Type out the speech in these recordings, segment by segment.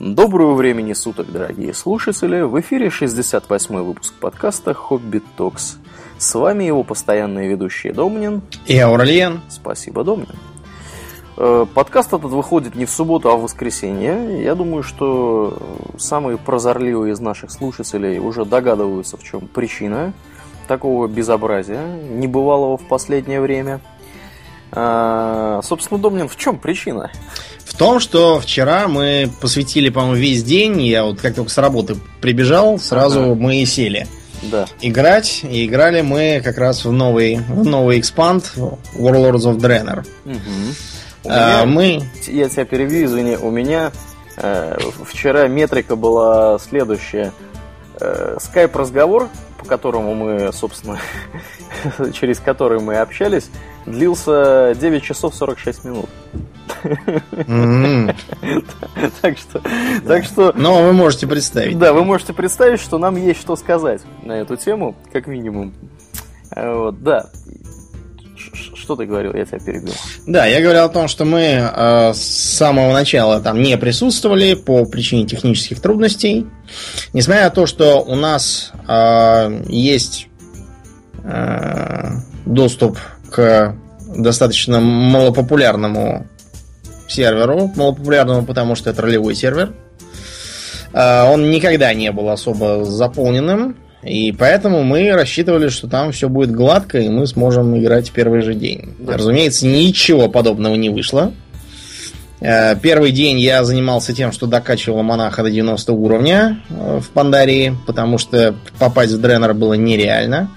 Доброго времени суток, дорогие слушатели! В эфире 68 выпуск подкаста «Хобби Токс». С вами его постоянные ведущие Домнин и Аурлиен. Спасибо, Домнин. Э, подкаст этот выходит не в субботу, а в воскресенье. Я думаю, что самые прозорливые из наших слушателей уже догадываются, в чем причина такого безобразия, небывалого в последнее время. А, собственно, Домнин, в чем причина? В том, что вчера мы посвятили, по-моему, весь день. Я вот как только с работы прибежал, сразу ага. мы и сели. Да. Играть. И играли мы как раз в новый, в новый экспанд Warlords of Draenor. Угу. А, мы... Я тебя перебью, извини. У меня э, вчера метрика была следующая. Э, скайп-разговор, по которому мы, собственно, через который мы общались, длился 9 часов 46 минут. Так что, так что... Но вы можете представить. Да, вы можете представить, что нам есть что сказать на эту тему, как минимум. Э, вот, да. Что ты говорил? Я тебя перебил. Да, я говорил о том, что мы э, с самого начала там не присутствовали по причине технических трудностей. Несмотря на то, что у нас э, есть э, доступ к достаточно малопопулярному серверу, малопопулярному, потому что это ролевой сервер. А, он никогда не был особо заполненным, и поэтому мы рассчитывали, что там все будет гладко, и мы сможем играть в первый же день. Разумеется, ничего подобного не вышло. А, первый день я занимался тем, что докачивал монаха до 90 уровня э, в Пандарии, потому что попасть в Дренер было нереально.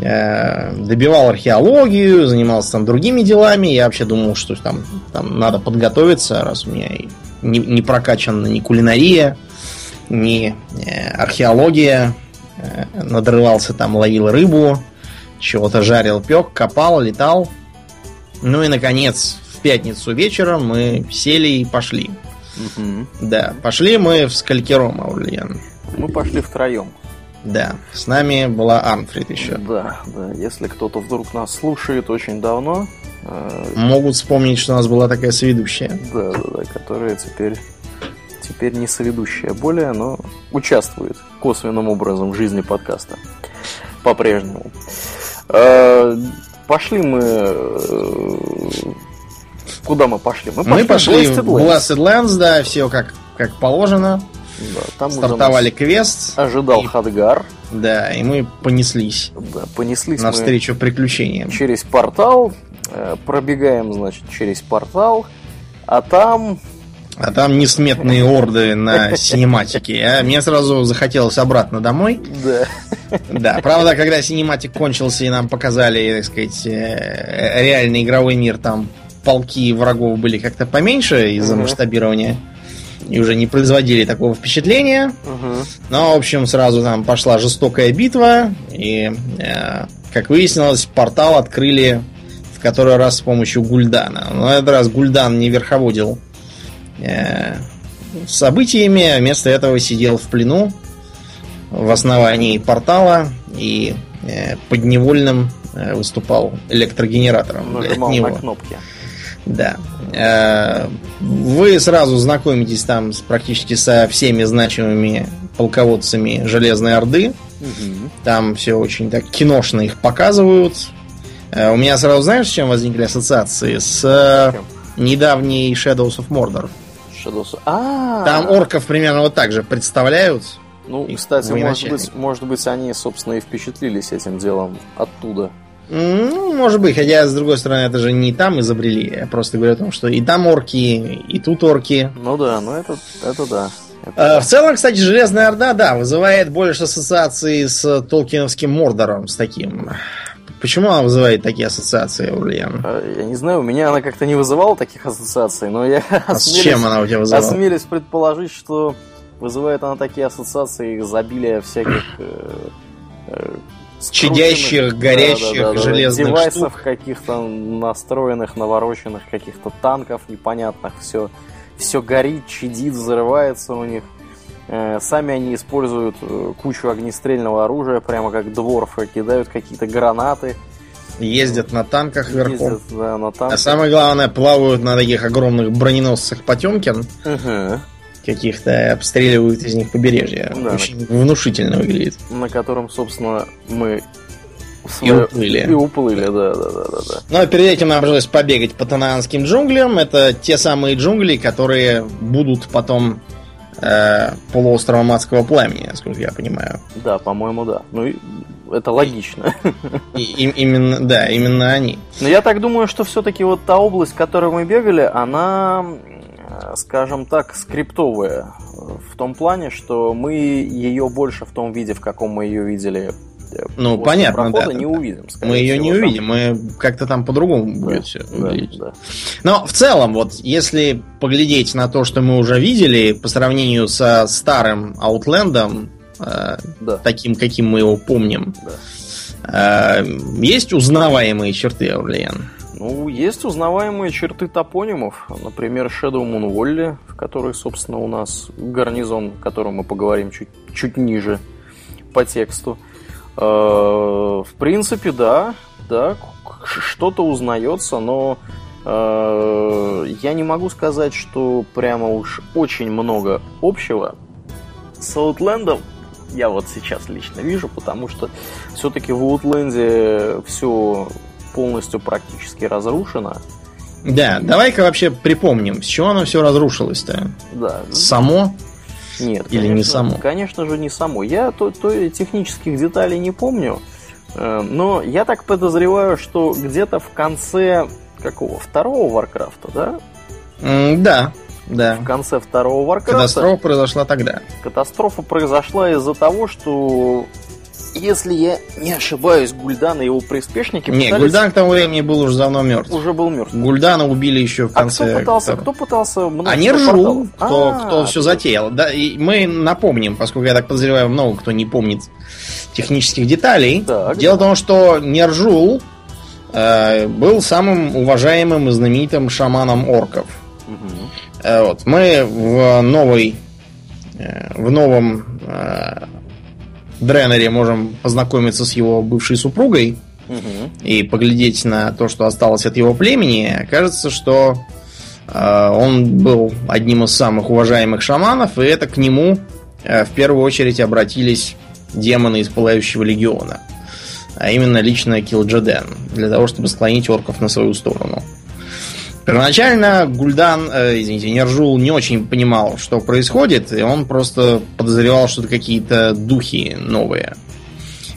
Э, добивал археологию, занимался там другими делами. Я вообще думал, что там, там надо подготовиться, раз у меня не, не прокачана ни кулинария, ни э, археология. Э, надрывался там, ловил рыбу, чего-то жарил, пек, копал, летал. Ну и, наконец, в пятницу вечером мы сели и пошли. Угу. Да, пошли мы в Скалькером, Аурлиен. Мы пошли втроем. Да, с нами была Арнфрид еще. Да, да, если кто-то вдруг нас слушает очень давно... Э... Могут вспомнить, что у нас была такая сведущая. Да, да, да, которая теперь, теперь не соведущая более, но участвует косвенным образом в жизни подкаста. По-прежнему. Э, пошли мы... Э, куда мы пошли? Мы пошли, мы пошли в Blasted Lands, да, все как, как положено. Да, там Стартовали квест. Ожидал и... Хадгар. Да, и мы понеслись. Да, понеслись навстречу приключениям. Через портал. Э, пробегаем, значит, через портал. А там а там несметные орды на синематике. А мне сразу захотелось обратно домой. Да. Да, правда, когда синематик кончился и нам показали, так сказать, э, реальный игровой мир, там полки врагов были как-то поменьше из-за угу. масштабирования и уже не производили такого впечатления. Угу. Но, в общем, сразу там пошла жестокая битва, и, э, как выяснилось, портал открыли в который раз с помощью Гульдана. Но этот раз Гульдан не верховодил э, событиями, а вместо этого сидел в плену в основании портала и э, подневольным э, выступал электрогенератором. Нажимал на кнопки. Да. Э, вы сразу знакомитесь там с, практически со всеми значимыми полководцами Железной Орды. Угу. Там все очень так киношно их показывают. Э, у меня сразу, знаешь, с чем возникли ассоциации? С э, недавней Shadows of Mordor. Shadows... А -а -а. Там орков примерно вот так же представляют. Ну, кстати, может быть, может быть, они, собственно, и впечатлились этим делом оттуда. Ну, может быть, хотя, с другой стороны, это же не там изобрели. Я просто говорю о том, что и там орки, и тут орки. Ну да, ну это, это да. Это... В целом, кстати, Железная Орда, да, вызывает больше ассоциации с Толкиновским Мордором, с таким. Почему она вызывает такие ассоциации, Урлиан? А, я не знаю, у меня она как-то не вызывала таких ассоциаций, но я а с чем она у тебя вызывала? осмелюсь предположить, что вызывает она такие ассоциации изобилия всяких э, чадящих, горящих да, да, да, железных девайсов каких-то настроенных, навороченных, каких-то танков непонятных, все, все горит, чадит, взрывается у них. Э, сами они используют э, кучу огнестрельного оружия, прямо как дворфы, кидают какие-то гранаты. Ездят на танках. Ездят, да, на танках. А самое главное, плавают на таких огромных броненосцах Потемкин. Угу. Каких-то обстреливают из них побережье. Да, Очень на... внушительно выглядит. На котором, собственно, мы и уплыли. И уплыли, да, да, да, да, да. А перед этим нам пришлось побегать по танаанским джунглям. Это те самые джунгли, которые будут потом э, полуостровом адского пламени, насколько я понимаю. Да, по-моему, да. Ну, это логично. И, и, именно, да, именно они. Но я так думаю, что все-таки вот та область, в которой мы бегали, она, скажем так, скриптовая. В том плане, что мы ее больше в том виде, в каком мы ее видели ну, понятно, да. не увидим. Мы ее всего, не там. увидим, мы как-то там по-другому да, будет все да, Да. Но в целом, вот если поглядеть на то, что мы уже видели, по сравнению со старым Аутлендом, э, да. таким, каким мы его помним, да. э, есть узнаваемые черты Аурлиен? Ну, есть узнаваемые черты топонимов. Например, Shadow Moon Valley, в которой, собственно, у нас гарнизон, о котором мы поговорим чуть, чуть ниже по тексту. Э, в принципе, да, да, что-то узнается, но э, я не могу сказать, что прямо уж очень много общего с Аутлендом я вот сейчас лично вижу, потому что все-таки в Outland е все полностью практически разрушено. Да, давай-ка вообще припомним, с чего оно все разрушилось-то? Да. Само? Нет, Или конечно, не само? Конечно же, не само. Я то, то технических деталей не помню, э, но я так подозреваю, что где-то в конце какого? Второго Warcraft а, да? Mm, да, да. В конце второго Warcraft а. Катастрофа произошла тогда. Катастрофа произошла из-за того, что если я не ошибаюсь, Гульдан и его приспешники Не, пытались... Гульдан к тому времени был уже давно мертв. Уже был мертв. Гульдана убили еще в конце. А кто пытался, кто пытался А не ржу, кто, а, кто все затеял. Да, и мы напомним, поскольку я так подозреваю, много кто не помнит технических деталей. Так, Дело да. в том, что Нержул э, был самым уважаемым и знаменитым шаманом орков. Угу. Э, вот. Мы в новой э, в новом э, Дренере можем познакомиться с его бывшей супругой угу. и поглядеть на то, что осталось от его племени, кажется, что э, он был одним из самых уважаемых шаманов, и это к нему э, в первую очередь обратились демоны из Пылающего Легиона. А именно лично Килджаден, для того, чтобы склонить орков на свою сторону. Первоначально Гульдан, э, извините, Нержул не очень понимал, что происходит, и он просто подозревал, что это какие-то духи новые.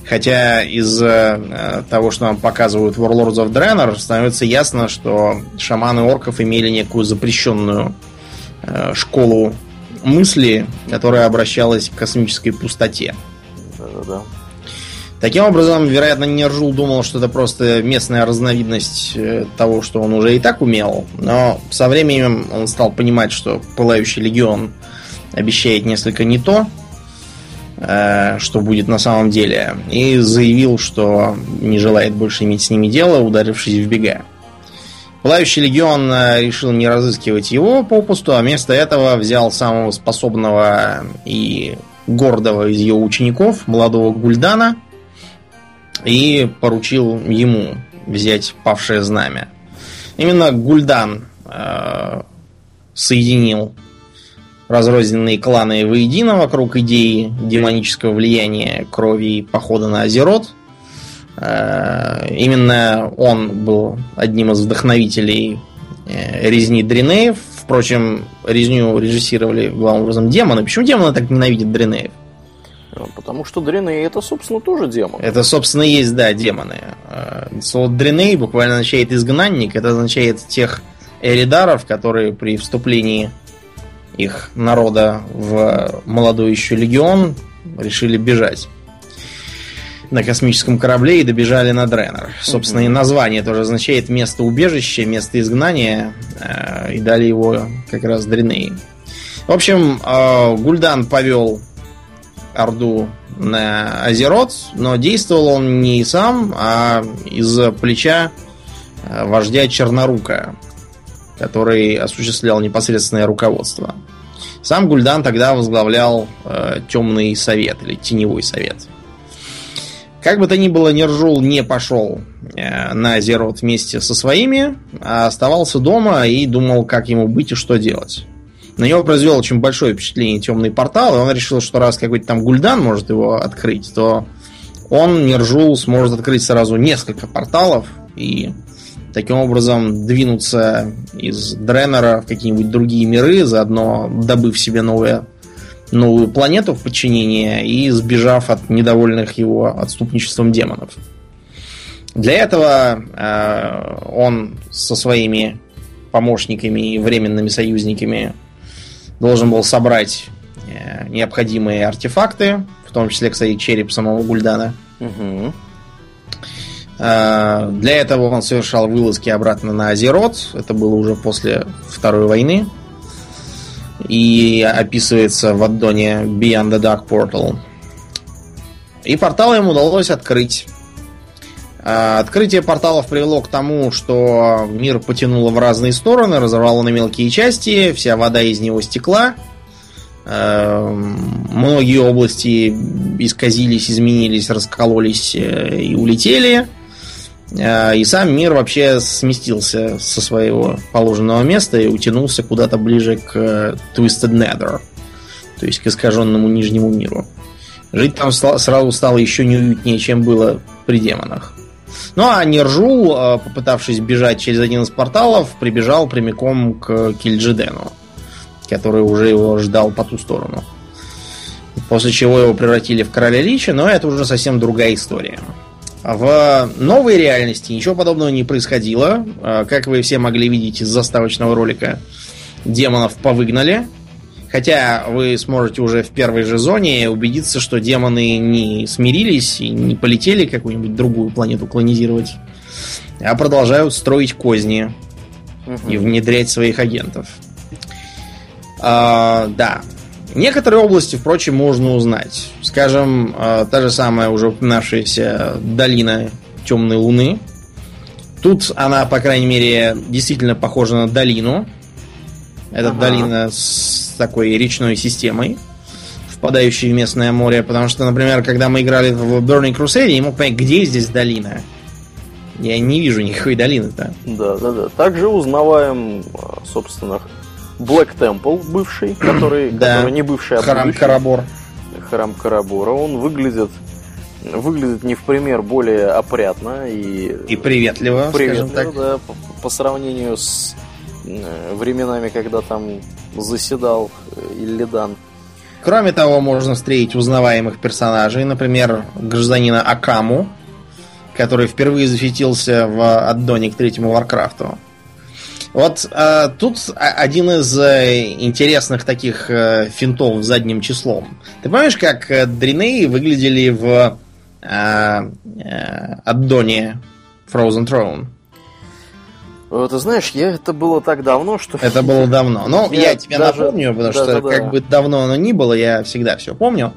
Хотя из э, того, что нам показывают Warlords of Draenor, становится ясно, что шаманы орков имели некую запрещенную э, школу мысли, которая обращалась к космической пустоте. Да-да-да. Таким образом, вероятно, Нержул думал, что это просто местная разновидность э, того, что он уже и так умел. Но со временем он стал понимать, что Пылающий Легион обещает несколько не то, э, что будет на самом деле. И заявил, что не желает больше иметь с ними дело, ударившись в бега. Пылающий легион э, решил не разыскивать его попусту, а вместо этого взял самого способного и гордого из ее учеников, молодого Гульдана – и поручил ему взять павшее знамя. Именно Гульдан э, соединил разрозненные кланы воедино вокруг идеи демонического влияния крови и похода на Азерот. Э, именно он был одним из вдохновителей э, резни Дринеев. Впрочем, резню режиссировали главным образом демоны. Почему демоны так ненавидят Дринеев? Потому что Дреней это, собственно, тоже демон. Это, собственно, есть, да, демоны. Э, слово Дреней буквально означает изгнанник. Это означает тех эридаров, которые при вступлении их народа в молодой еще легион решили бежать на космическом корабле и добежали на Дренер. Собственно, угу. и название тоже означает место убежища, место изгнания, э, и дали его как раз Дреней. В общем, э, Гульдан повел Орду на Азерот, но действовал он не сам, а из плеча э, вождя Чернорука, который осуществлял непосредственное руководство. Сам Гульдан тогда возглавлял э, темный совет или теневой совет. Как бы то ни было, Нержул не пошел э, на Азерот вместе со своими, а оставался дома и думал, как ему быть и что делать. На него произвел очень большое впечатление темный портал, и он решил, что раз какой-то там гульдан может его открыть, то он, Нержул, сможет открыть сразу несколько порталов и таким образом двинуться из Дренера в какие-нибудь другие миры, заодно добыв себе новое, новую планету в подчинение и сбежав от недовольных его отступничеством демонов. Для этого э, он со своими помощниками и временными союзниками должен был собрать э, необходимые артефакты, в том числе, кстати, череп самого Гульдана. Угу. Для этого он совершал вылазки обратно на Азерот. Это было уже после Второй войны. И описывается в аддоне Beyond the Dark Portal. И портал ему удалось открыть. Э, открытие порталов привело к тому, что мир потянуло в разные стороны, разорвало на мелкие части, вся вода из него стекла. Э, многие области исказились, изменились, раскололись и улетели. А, и сам мир вообще сместился со своего положенного места и утянулся куда-то ближе к э, Twisted Nether, то есть к искаженному нижнему миру. Жить там сразу стало еще неуютнее, чем было при демонах. Ну а Нержул, э, попытавшись бежать через один из порталов, прибежал прямиком к Кильджидену, который уже его ждал по ту сторону. После чего его превратили в короля Лича, но это уже совсем другая история. В новой реальности ничего подобного не происходило. А, как вы все могли видеть из заставочного ролика, демонов повыгнали. Хотя вы сможете уже в первой же зоне убедиться, что демоны не смирились и не полетели какую-нибудь другую планету колонизировать, а продолжают строить козни угу. и внедрять своих агентов. А, да, Некоторые области, впрочем, можно узнать. Скажем, э, та же самая уже упоминавшаяся долина Темной Луны. Тут она, по крайней мере, действительно похожа на долину. Это ага. долина с такой речной системой, впадающей в местное море. Потому что, например, когда мы играли в Burning Crusade, я не мог понять, где здесь долина. Я не вижу никакой долины-то. Да, да, да. Также узнаваем, э, собственно, Black Temple бывший, который, да. который не бывший, а Храм Карабор. Храм Карабора. Он выглядит выглядит не в пример более опрятно и и приветливо, приветливо так. Да, по, по сравнению с временами, когда там заседал э, Иллидан. Кроме того, можно встретить узнаваемых персонажей, например, гражданина Акаму, который впервые засветился в аддоне к третьему Warcraft у. Вот э, тут один из э, интересных таких э, финтов задним числом. Ты помнишь, как э, дренеи выглядели в э, э, аддоне Frozen Throne? Ты знаешь, я это было так давно, что... Это было давно. Но я, я тебе даже... напомню, потому да, что да, как бы давно оно ни было, я всегда все помню.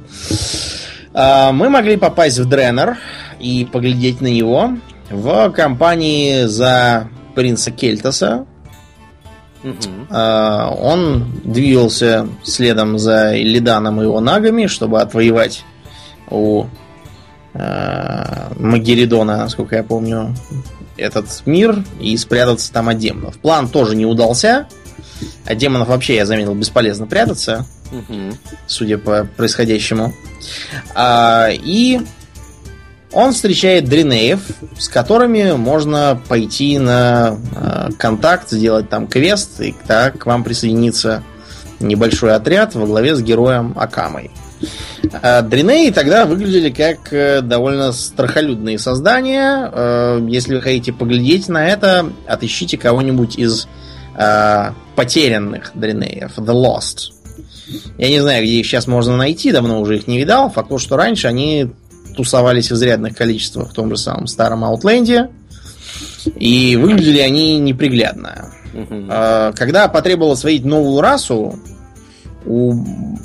А, мы могли попасть в Дренер и поглядеть на него в компании за принца Кельтаса, Угу. Он двигался следом за Лиданом и его нагами, чтобы отвоевать у э, Магеридона, насколько я помню, этот мир и спрятаться там от демонов. План тоже не удался. От демонов вообще, я заметил, бесполезно прятаться, угу. судя по происходящему. А, и он встречает дринеев, с которыми можно пойти на э, контакт, сделать там квест, и так к вам присоединится небольшой отряд во главе с героем Акамой. А Дринеи тогда выглядели как э, довольно страхолюдные создания. Э, если вы хотите поглядеть на это, отыщите кого-нибудь из э, потерянных Дринеев, The Lost. Я не знаю, где их сейчас можно найти, давно уже их не видал. Факт то, что раньше они тусовались в изрядных количествах в том же самом старом Аутленде. И выглядели они неприглядно. Угу. Когда потребовалось вводить новую расу, у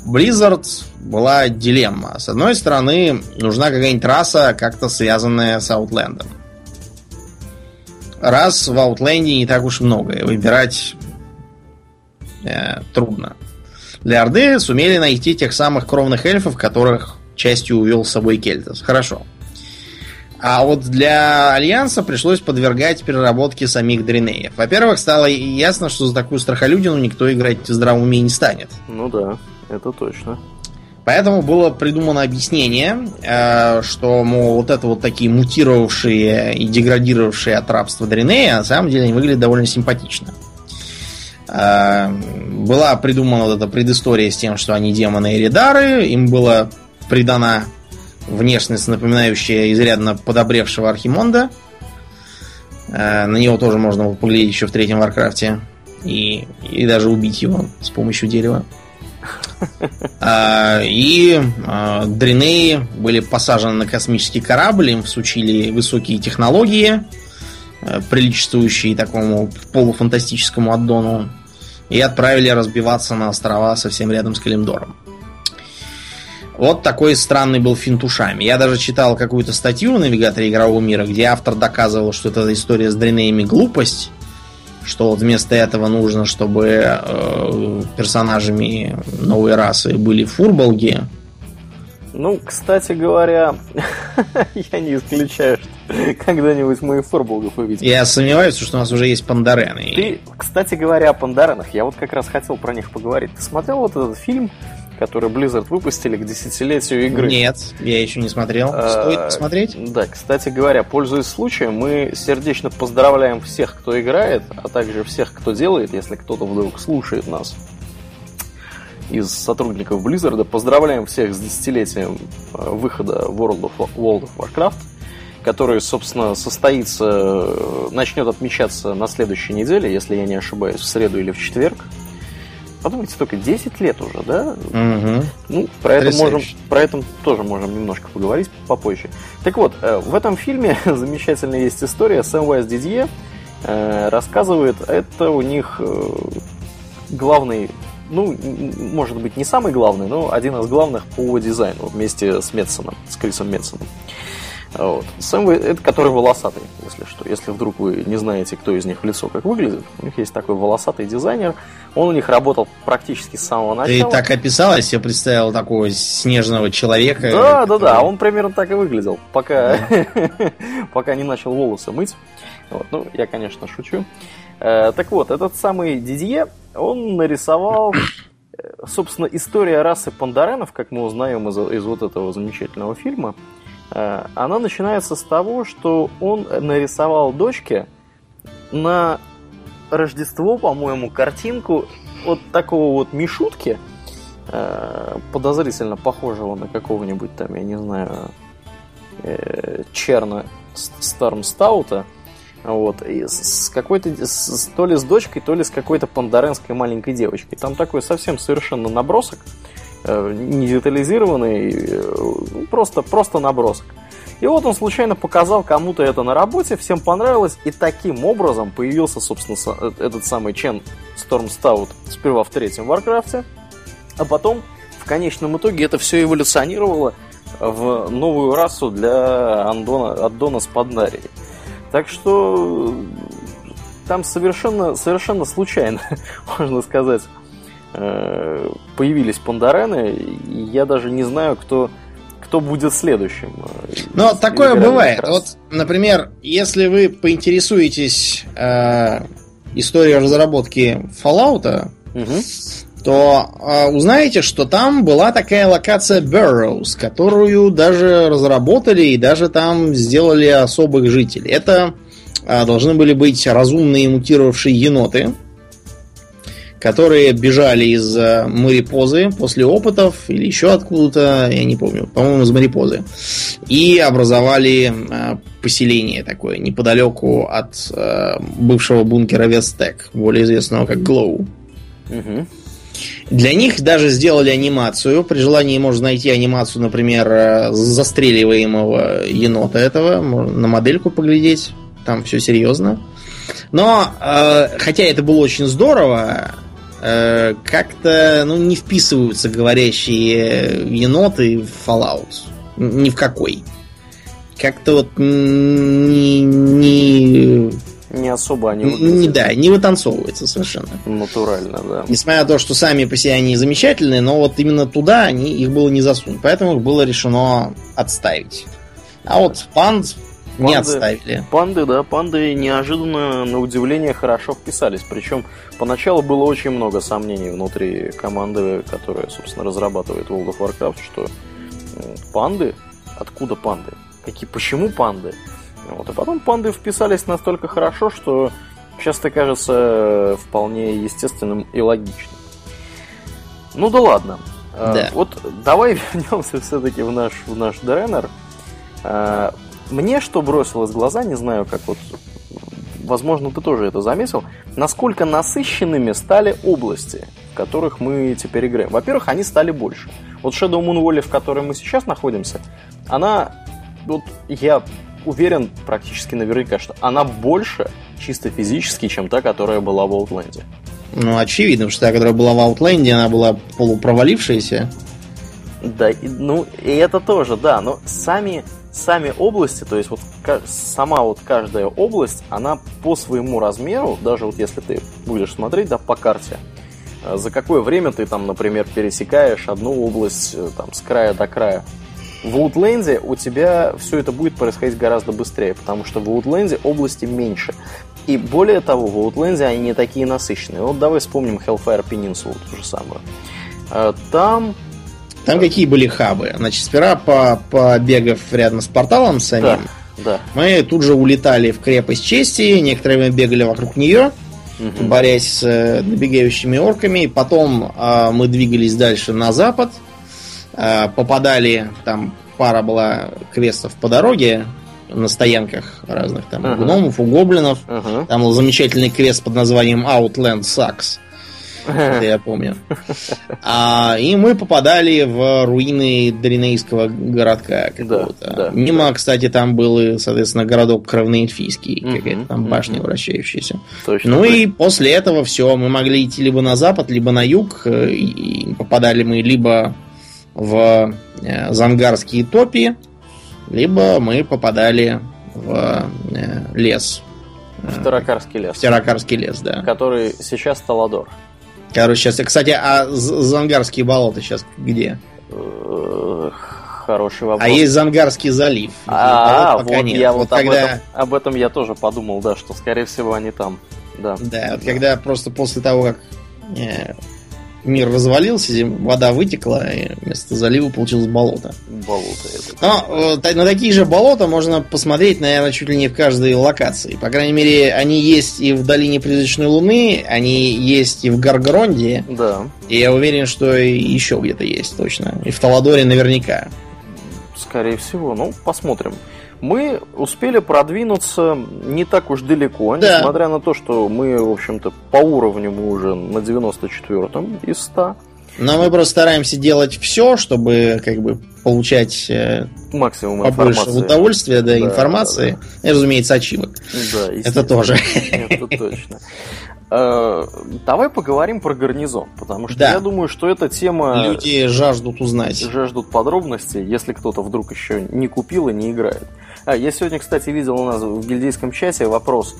Blizzard была дилемма. С одной стороны, нужна какая-нибудь раса, как-то связанная с Аутлендом. Раз в Аутленде не так уж много, и выбирать э, трудно. Для Орды сумели найти тех самых кровных эльфов, которых частью увел с собой Кельтас. Хорошо. А вот для Альянса пришлось подвергать переработке самих Дринеев. Во-первых, стало ясно, что за такую страхолюдину никто играть в здравом уме не станет. Ну да, это точно. Поэтому было придумано объяснение, э, что, мол, вот это вот такие мутировавшие и деградировавшие от рабства дренеи, на самом деле они выглядят довольно симпатично. Э, была придумана вот эта предыстория с тем, что они демоны эредары, им была придана внешность, напоминающая изрядно подобревшего Архимонда. Э, на него тоже можно было поглядеть еще в третьем Warcraft е. И, и даже убить его с помощью дерева. А, и а, Дринеи были посажены на космический корабль, им всучили высокие технологии, э, приличествующие такому полуфантастическому аддону, и отправили разбиваться на острова совсем рядом с Калимдором. Вот такой странный был финт ушами. Я даже читал какую-то статью в навигаторе игрового мира, где автор доказывал, что эта история с Дринеями глупость, что вот вместо этого нужно, чтобы э, персонажами новой расы были фурболги. Ну, кстати говоря, я не исключаю, что когда-нибудь мы и фурболгов увидим. Я сомневаюсь, что у нас уже есть пандарены. Ты, кстати говоря, о пандаренах, я вот как раз хотел про них поговорить. Ты смотрел вот этот фильм который Blizzard выпустили к десятилетию игры. Нет, я еще не смотрел. Стоит а, посмотреть? Да, кстати говоря, пользуясь случаем, мы сердечно поздравляем всех, кто играет, а также всех, кто делает, если кто-то вдруг слушает нас из сотрудников Blizzard. Поздравляем всех с десятилетием э, выхода World of, World of Warcraft, который, собственно, состоится, э, начнет отмечаться на следующей неделе, если я не ошибаюсь, в среду или в четверг подумайте только, 10 лет уже, да? Угу. Ну, про это, можем, про это тоже можем немножко поговорить попозже. Так вот, э, в этом фильме замечательная есть история. Сэм Уайс Дидье э, рассказывает, это у них э, главный ну, может быть, не самый главный, но один из главных по дизайну вместе с Метсоном, с Крисом Метсоном. Вот. Сэм, это который волосатый, если что. Если вдруг вы не знаете, кто из них в лицо как выглядит, у них есть такой волосатый дизайнер. Он у них работал практически с самого начала. Ты так описалась, я представил такого снежного человека. Да, который... да, да, он примерно так и выглядел, пока, пока не начал волосы мыть. Вот. Ну, я, конечно, шучу. Э, так вот, этот самый Дидье, он нарисовал э, собственно, история расы пандаренов, как мы узнаем из, из вот этого замечательного фильма, она начинается с того, что он нарисовал дочке на Рождество, по-моему, картинку вот такого вот Мишутки, э, подозрительно похожего на какого-нибудь там, я не знаю, э, Черна Стармстаута, вот, и с какой-то, то ли с дочкой, то ли с какой-то пандаренской маленькой девочкой. Там такой совсем совершенно набросок, Э, не детализированный, э, просто, просто набросок. И вот он случайно показал кому-то это на работе, всем понравилось, и таким образом появился, собственно, э, этот самый Chen Stormstout сперва в третьем Warcraft е, а потом в конечном итоге это все эволюционировало в новую расу для Андона, Аддона с Пандарией. Так что там совершенно, совершенно случайно, можно сказать, Э, появились пандарены, и я даже не знаю, кто, кто будет следующим. Э, Но такое бывает. Вот, например, если вы поинтересуетесь э, историей разработки Fallout, угу. то э, узнаете, что там была такая локация Burrows, которую даже разработали и даже там сделали особых жителей. Это э, должны были быть разумные мутировавшие еноты, которые бежали из э, Марипозы после опытов или еще откуда-то, я не помню, по-моему, из Марипозы, и образовали э, поселение такое неподалеку от э, бывшего бункера Вестек, более известного как Глоу. Угу. Для них даже сделали анимацию. При желании можно найти анимацию, например, застреливаемого енота этого. Можно на модельку поглядеть. Там все серьезно. Но, э, хотя это было очень здорово, э, как-то ну, не вписываются говорящие еноты в Fallout. Ни в какой. Как-то вот не... не... Не особо они не, Да, не вытанцовывается совершенно. Натурально, да. Несмотря на то, что сами по себе они замечательные, но вот именно туда они, их было не засунуть. Поэтому их было решено отставить. А вот панд не отставили. Панды, да, панды неожиданно, на удивление, хорошо вписались. Причем поначалу было очень много сомнений внутри команды, которая, собственно, разрабатывает World of Warcraft, что панды? Откуда панды? Какие, почему панды? Вот, и потом панды вписались настолько хорошо, что часто кажется вполне естественным и логичным. Ну да ладно. А, да. Вот давай вернемся все-таки в наш, в наш ДНР. Мне что бросилось в глаза, не знаю, как вот, возможно, ты тоже это заметил, насколько насыщенными стали области, в которых мы теперь играем. Во-первых, они стали больше. Вот Shadow Moon Valley, в которой мы сейчас находимся, она, вот я уверен практически наверняка, что она больше чисто физически, чем та, которая была в Outland. Ну, очевидно, что та, которая была в Outland, она была полупровалившаяся. Да, ну, и это тоже, да, но сами, сами области, то есть вот сама вот каждая область, она по своему размеру, даже вот если ты будешь смотреть, да, по карте, э, за какое время ты там, например, пересекаешь одну область э, там с края до края, в Outland у тебя все это будет происходить гораздо быстрее, потому что в Outland области меньше. И более того, в Outland они не такие насыщенные. Вот давай вспомним Hellfire Peninsula, ту же самую. Э, там там какие были хабы? Значит, сперва по, побегав рядом с порталом самим, да, да. мы тут же улетали в крепость чести, некоторое время бегали вокруг нее, угу. борясь с э, набегающими орками. Потом э, мы двигались дальше на запад, э, попадали, там пара была квестов по дороге, на стоянках разных там uh-huh. гномов, у гоблинов. Uh-huh. Там был замечательный квест под названием Outland Sucks. Это я помню. А, и мы попадали в руины Дринейского городка какого-то. Да, да, Мимо, да. кстати, там был, соответственно, городок Кровноэльфийский, угу, какая-то там угу. башня вращающаяся. Точно, ну и после этого все, мы могли идти либо на запад, либо на юг, э, и попадали мы либо в э, Зангарские топи, либо мы попадали в э, лес. В Таракарский лес. В Таракарский лес, да. Который сейчас Таладор. Короче, сейчас, кстати, а Зангарские болота сейчас где? Хороший вопрос. А есть Зангарский залив. А, вот нет. я вот, вот когда... об, этом, об этом я тоже подумал, да, что скорее всего они там. Да. Да, вот да. когда просто после того, как э, мир развалился, вода вытекла, и вместо залива получилось болото. Болото это. Но э, на такие же болота можно посмотреть, наверное, чуть ли не в каждой локации. По крайней мере, они есть и в долине призрачной луны, они есть и в Гаргронде. Да. И я уверен, что и еще где-то есть точно. И в Таладоре наверняка. Скорее всего. Ну, посмотрим мы успели продвинуться не так уж далеко, да. несмотря на то, что мы, в общем-то, по уровню мы уже на 94-м из 100. Но мы просто стараемся делать все, чтобы как бы получать э, максимум побольше информации. удовольствия, да, да информации, да, да. и, разумеется, ачивок. Да, это тоже. Это точно. Э, давай поговорим про гарнизон, потому что да. я думаю, что эта тема... Люди жаждут узнать. Жаждут подробностей, если кто-то вдруг еще не купил и не играет. А, я сегодня, кстати, видел у нас в гильдейском чате вопрос.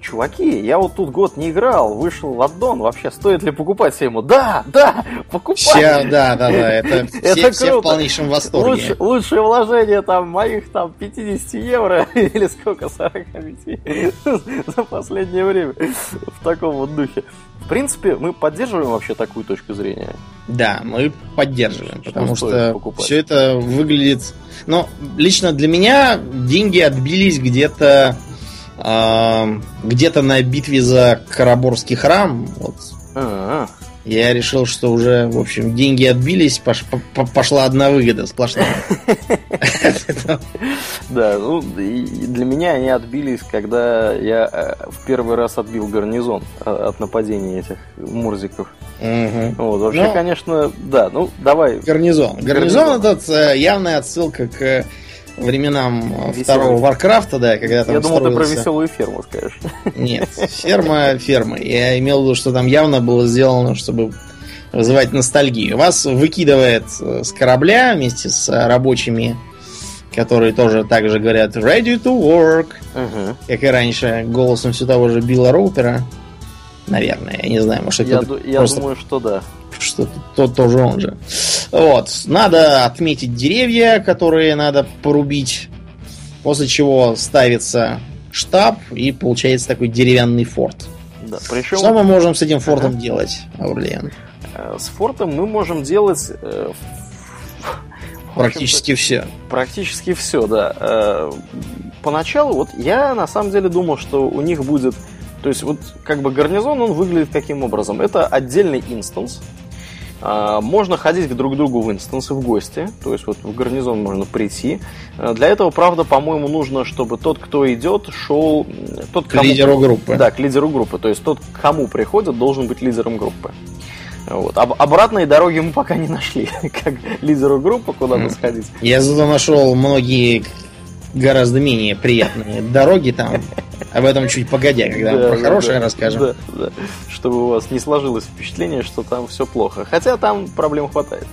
Чуваки, я вот тут год не играл, вышел в аддон, вообще стоит ли покупать себе ему? Да, да, покупай! Все, да, да, да, это, все, это все в полнейшем восторге. Лучше, лучшее вложение там моих там 50 евро или сколько, 45 за последнее время в таком вот духе. В принципе, мы поддерживаем вообще такую точку зрения. Да, мы поддерживаем, что потому что покупать? все это выглядит но лично для меня деньги отбились где-то где-то на битве за Караборский храм. Вот. А-а-а. Я решил, что уже, в общем, деньги отбились, пош, пошла одна выгода сплошная. Да, ну, для меня они отбились, когда я э, в первый раз отбил гарнизон э, от нападения этих мурзиков. Вот, вообще, ну, конечно, да, ну, давай. Гарнизон. Гарнизон этот э, явная отсылка к временам Веселый. второго Варкрафта, да, когда там Я думал, строился... ты про веселую ферму скажешь. Нет, ферма ферма. Я имел в виду, что там явно было сделано, чтобы вызывать ностальгию. Вас выкидывает э, с корабля вместе с рабочими, которые тоже так же говорят ready to work, угу. как и раньше, голосом все того же Билла Роупера. Наверное, я не знаю, может, Я, я думаю, что да что то тоже он же. Вот. Надо отметить деревья, которые надо порубить. после чего ставится штаб и получается такой деревянный форт. Да, причем... Что мы можем с этим фортом ага. делать, Аурлиен? Э, с фортом мы можем делать э, Практически все. Практически все, да. Э, поначалу, вот я на самом деле думал, что у них будет... То есть, вот как бы гарнизон, он выглядит каким образом? Это отдельный инстанс. А, можно ходить друг к другу в инстансы, в гости. То есть, вот в гарнизон можно прийти. Э, для этого, правда, по-моему, нужно, чтобы тот, кто идет, шел... Тот, к кому... лидеру группы. Да, к лидеру группы. То есть, тот, к кому приходит, должен быть лидером группы. Вот. Об, обратной дороги мы пока не нашли, как лидеру группы, куда бы сходить. Я зато нашел многие гораздо менее приятные дороги там. Об этом чуть погодя, когда да, про да, хорошее да, расскажем. Да, да. Чтобы у вас не сложилось впечатление, что там все плохо. Хотя там проблем хватает.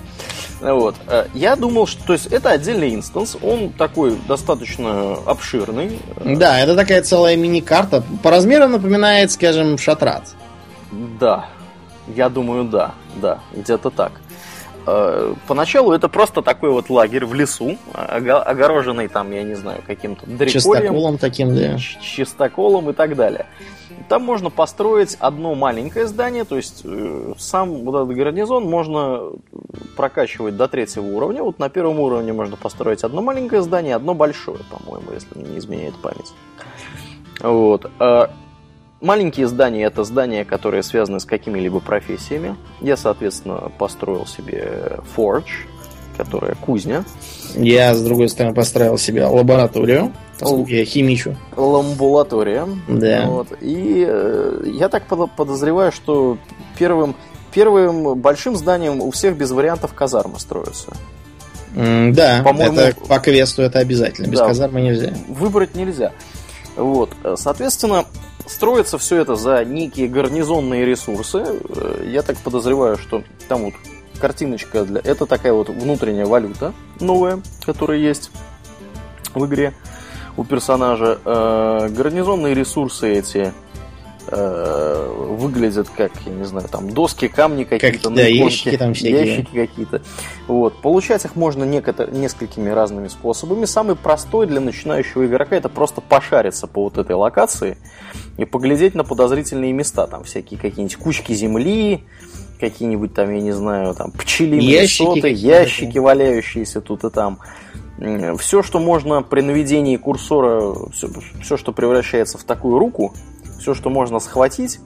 Вот. Э, я думал, что то есть это отдельный инстанс, он такой достаточно обширный. Да, это такая целая мини-карта. По размерам напоминает, скажем, шатрат. Да, я думаю, да, да, где-то так. Э, поначалу это просто такой вот лагерь в лесу, огороженный там, я не знаю, каким-то дреколем. Чистоколом таким, да. Чистоколом и так далее. Там можно построить одно маленькое здание, то есть э, сам вот этот гарнизон можно прокачивать до третьего уровня. Вот на первом уровне можно построить одно маленькое здание, одно большое, по-моему, если не изменяет память. Вот. Маленькие здания это здания, которые связаны с какими-либо профессиями. Я, соответственно, построил себе Forge, которая кузня. Я, с другой стороны, построил себе лабораторию. Я химичу. Ламбулатория. Да. Вот. И э, я так подозреваю, что первым, первым большим зданием у всех без вариантов казармы строятся. Mm, да, По-моему, это по квесту это обязательно. Без да, казармы нельзя. Выбрать нельзя. Вот. Соответственно, Строится все это за некие гарнизонные ресурсы. Э, я так подозреваю, что там вот картиночка для... Это такая вот внутренняя валюта новая, которая есть в игре у персонажа. Э, гарнизонные ресурсы эти э, выглядят как, я не знаю, там доски, камни какие-то, как, да, ящики там всякие. Ящики какие-то. Вот. Получать их можно некотор- несколькими разными способами. Самый простой для начинающего игрока это просто пошариться по вот этой локации и поглядеть на подозрительные места. Там всякие какие-нибудь кучки земли, какие-нибудь там, я не знаю, там пчелиные ящики, соты, ящики валяющиеся тут и там. Все, что можно при наведении курсора, все, все, что превращается в такую руку, все, что можно схватить,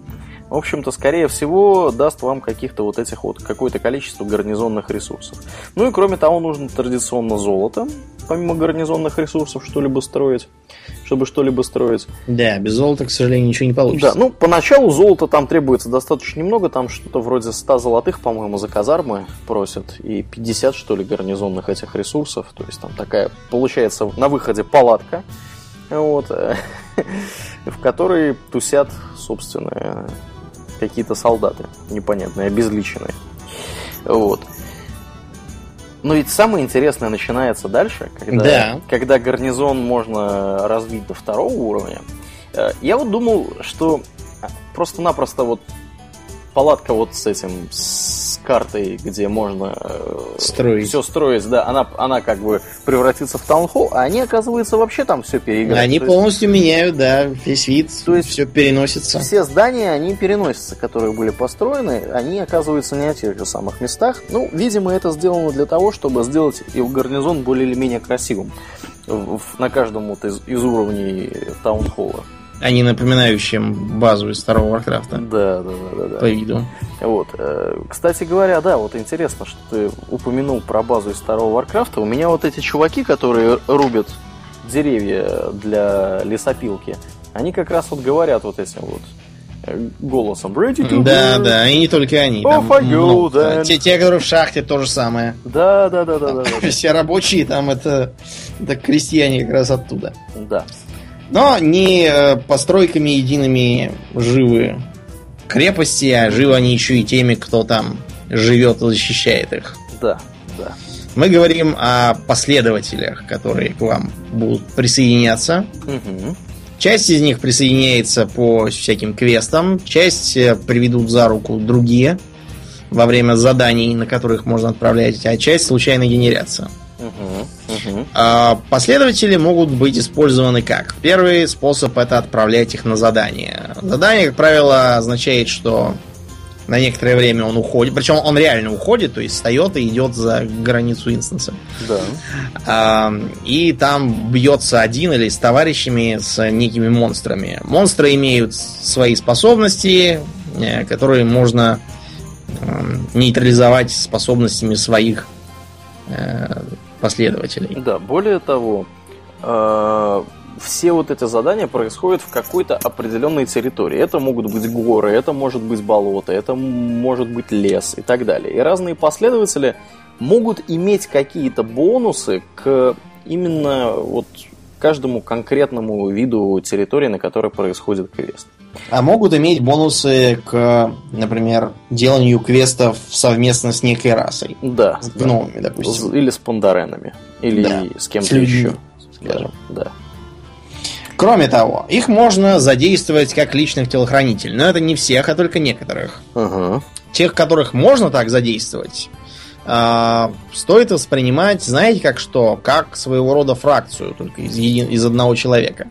в общем-то, скорее всего, даст вам каких-то вот этих вот, какое-то количество гарнизонных ресурсов. Ну и кроме того, нужно традиционно золото, помимо гарнизонных ресурсов, что-либо строить, чтобы что-либо строить. Да, без золота, к сожалению, ничего не получится. Да, ну, поначалу золота там требуется достаточно немного, там что-то вроде 100 золотых, по-моему, за казармы просят, и 50, что ли, гарнизонных этих ресурсов, то есть там такая, получается, на выходе палатка, вот, в которой тусят, собственно, какие-то солдаты непонятные, обезличенные. Вот. Но ведь самое интересное начинается дальше, когда, да. когда гарнизон можно развить до второго уровня. Э, я вот думал, что просто-напросто вот палатка вот с этим, с картой, где можно э, строить. все строить, да, она, она как бы превратится в таунхолл, а они, оказывается, вообще там все переиграют. Они то полностью есть, меняют, да, весь вид, то есть все переносится. Все здания, они переносятся, которые были построены, они оказываются не на тех же самых местах. Ну, видимо, это сделано для того, чтобы сделать его гарнизон более или менее красивым на каждом вот из, из уровней town hall а а не напоминающим базу из старого Warcraft а. Да, да, да, да, да. По виду. Вот. Э, кстати говоря, да, вот интересно, что ты упомянул про базу из старого Warcraft а. У меня вот эти чуваки, которые рубят деревья для лесопилки, они как раз вот говорят вот этим вот э, голосом. Ready to да, burn. да, и не только они. Там you, да. те, те, которые в шахте, то же самое. Да, да, да, да, да. да. Все рабочие там это, это крестьяне как раз оттуда. Да. Но не э, постройками едиными живы крепости, а живы они еще и теми, кто там живет и защищает их. Да, да. Мы говорим о последователях, которые к вам будут присоединяться. Угу. Часть из них присоединяется по всяким квестам, часть э, приведут за руку другие во время заданий, на которых можно отправлять, а часть случайно генерятся. Угу. Угу. А последователи могут быть использованы как? Первый способ это отправлять их на задание. Задание, как правило, означает, что на некоторое время он уходит. Причем он реально уходит, то есть встает и идет за границу инстанса. Да. А, и там бьется один или с товарищами, с некими монстрами. Монстры имеют свои способности, э, которые можно э, нейтрализовать способностями своих э, последователей. Да, более того, все вот эти задания происходят в какой-то определенной территории. Это могут быть горы, это может быть болото, это может быть лес и так далее. И разные последователи могут иметь какие-то бонусы к именно вот каждому конкретному виду территории, на которой происходит квест. А могут иметь бонусы к, например, деланию квестов совместно с некой расой. Да. С гномами, да. допустим. Или с пандаренами. Или да. с кем-то еще. Скажем. Да. Кроме того, их можно задействовать как личных телохранителей. Но это не всех, а только некоторых. Ага. Тех, которых можно так задействовать, а, стоит воспринимать, знаете, как что? Как своего рода фракцию, только из, из одного человека.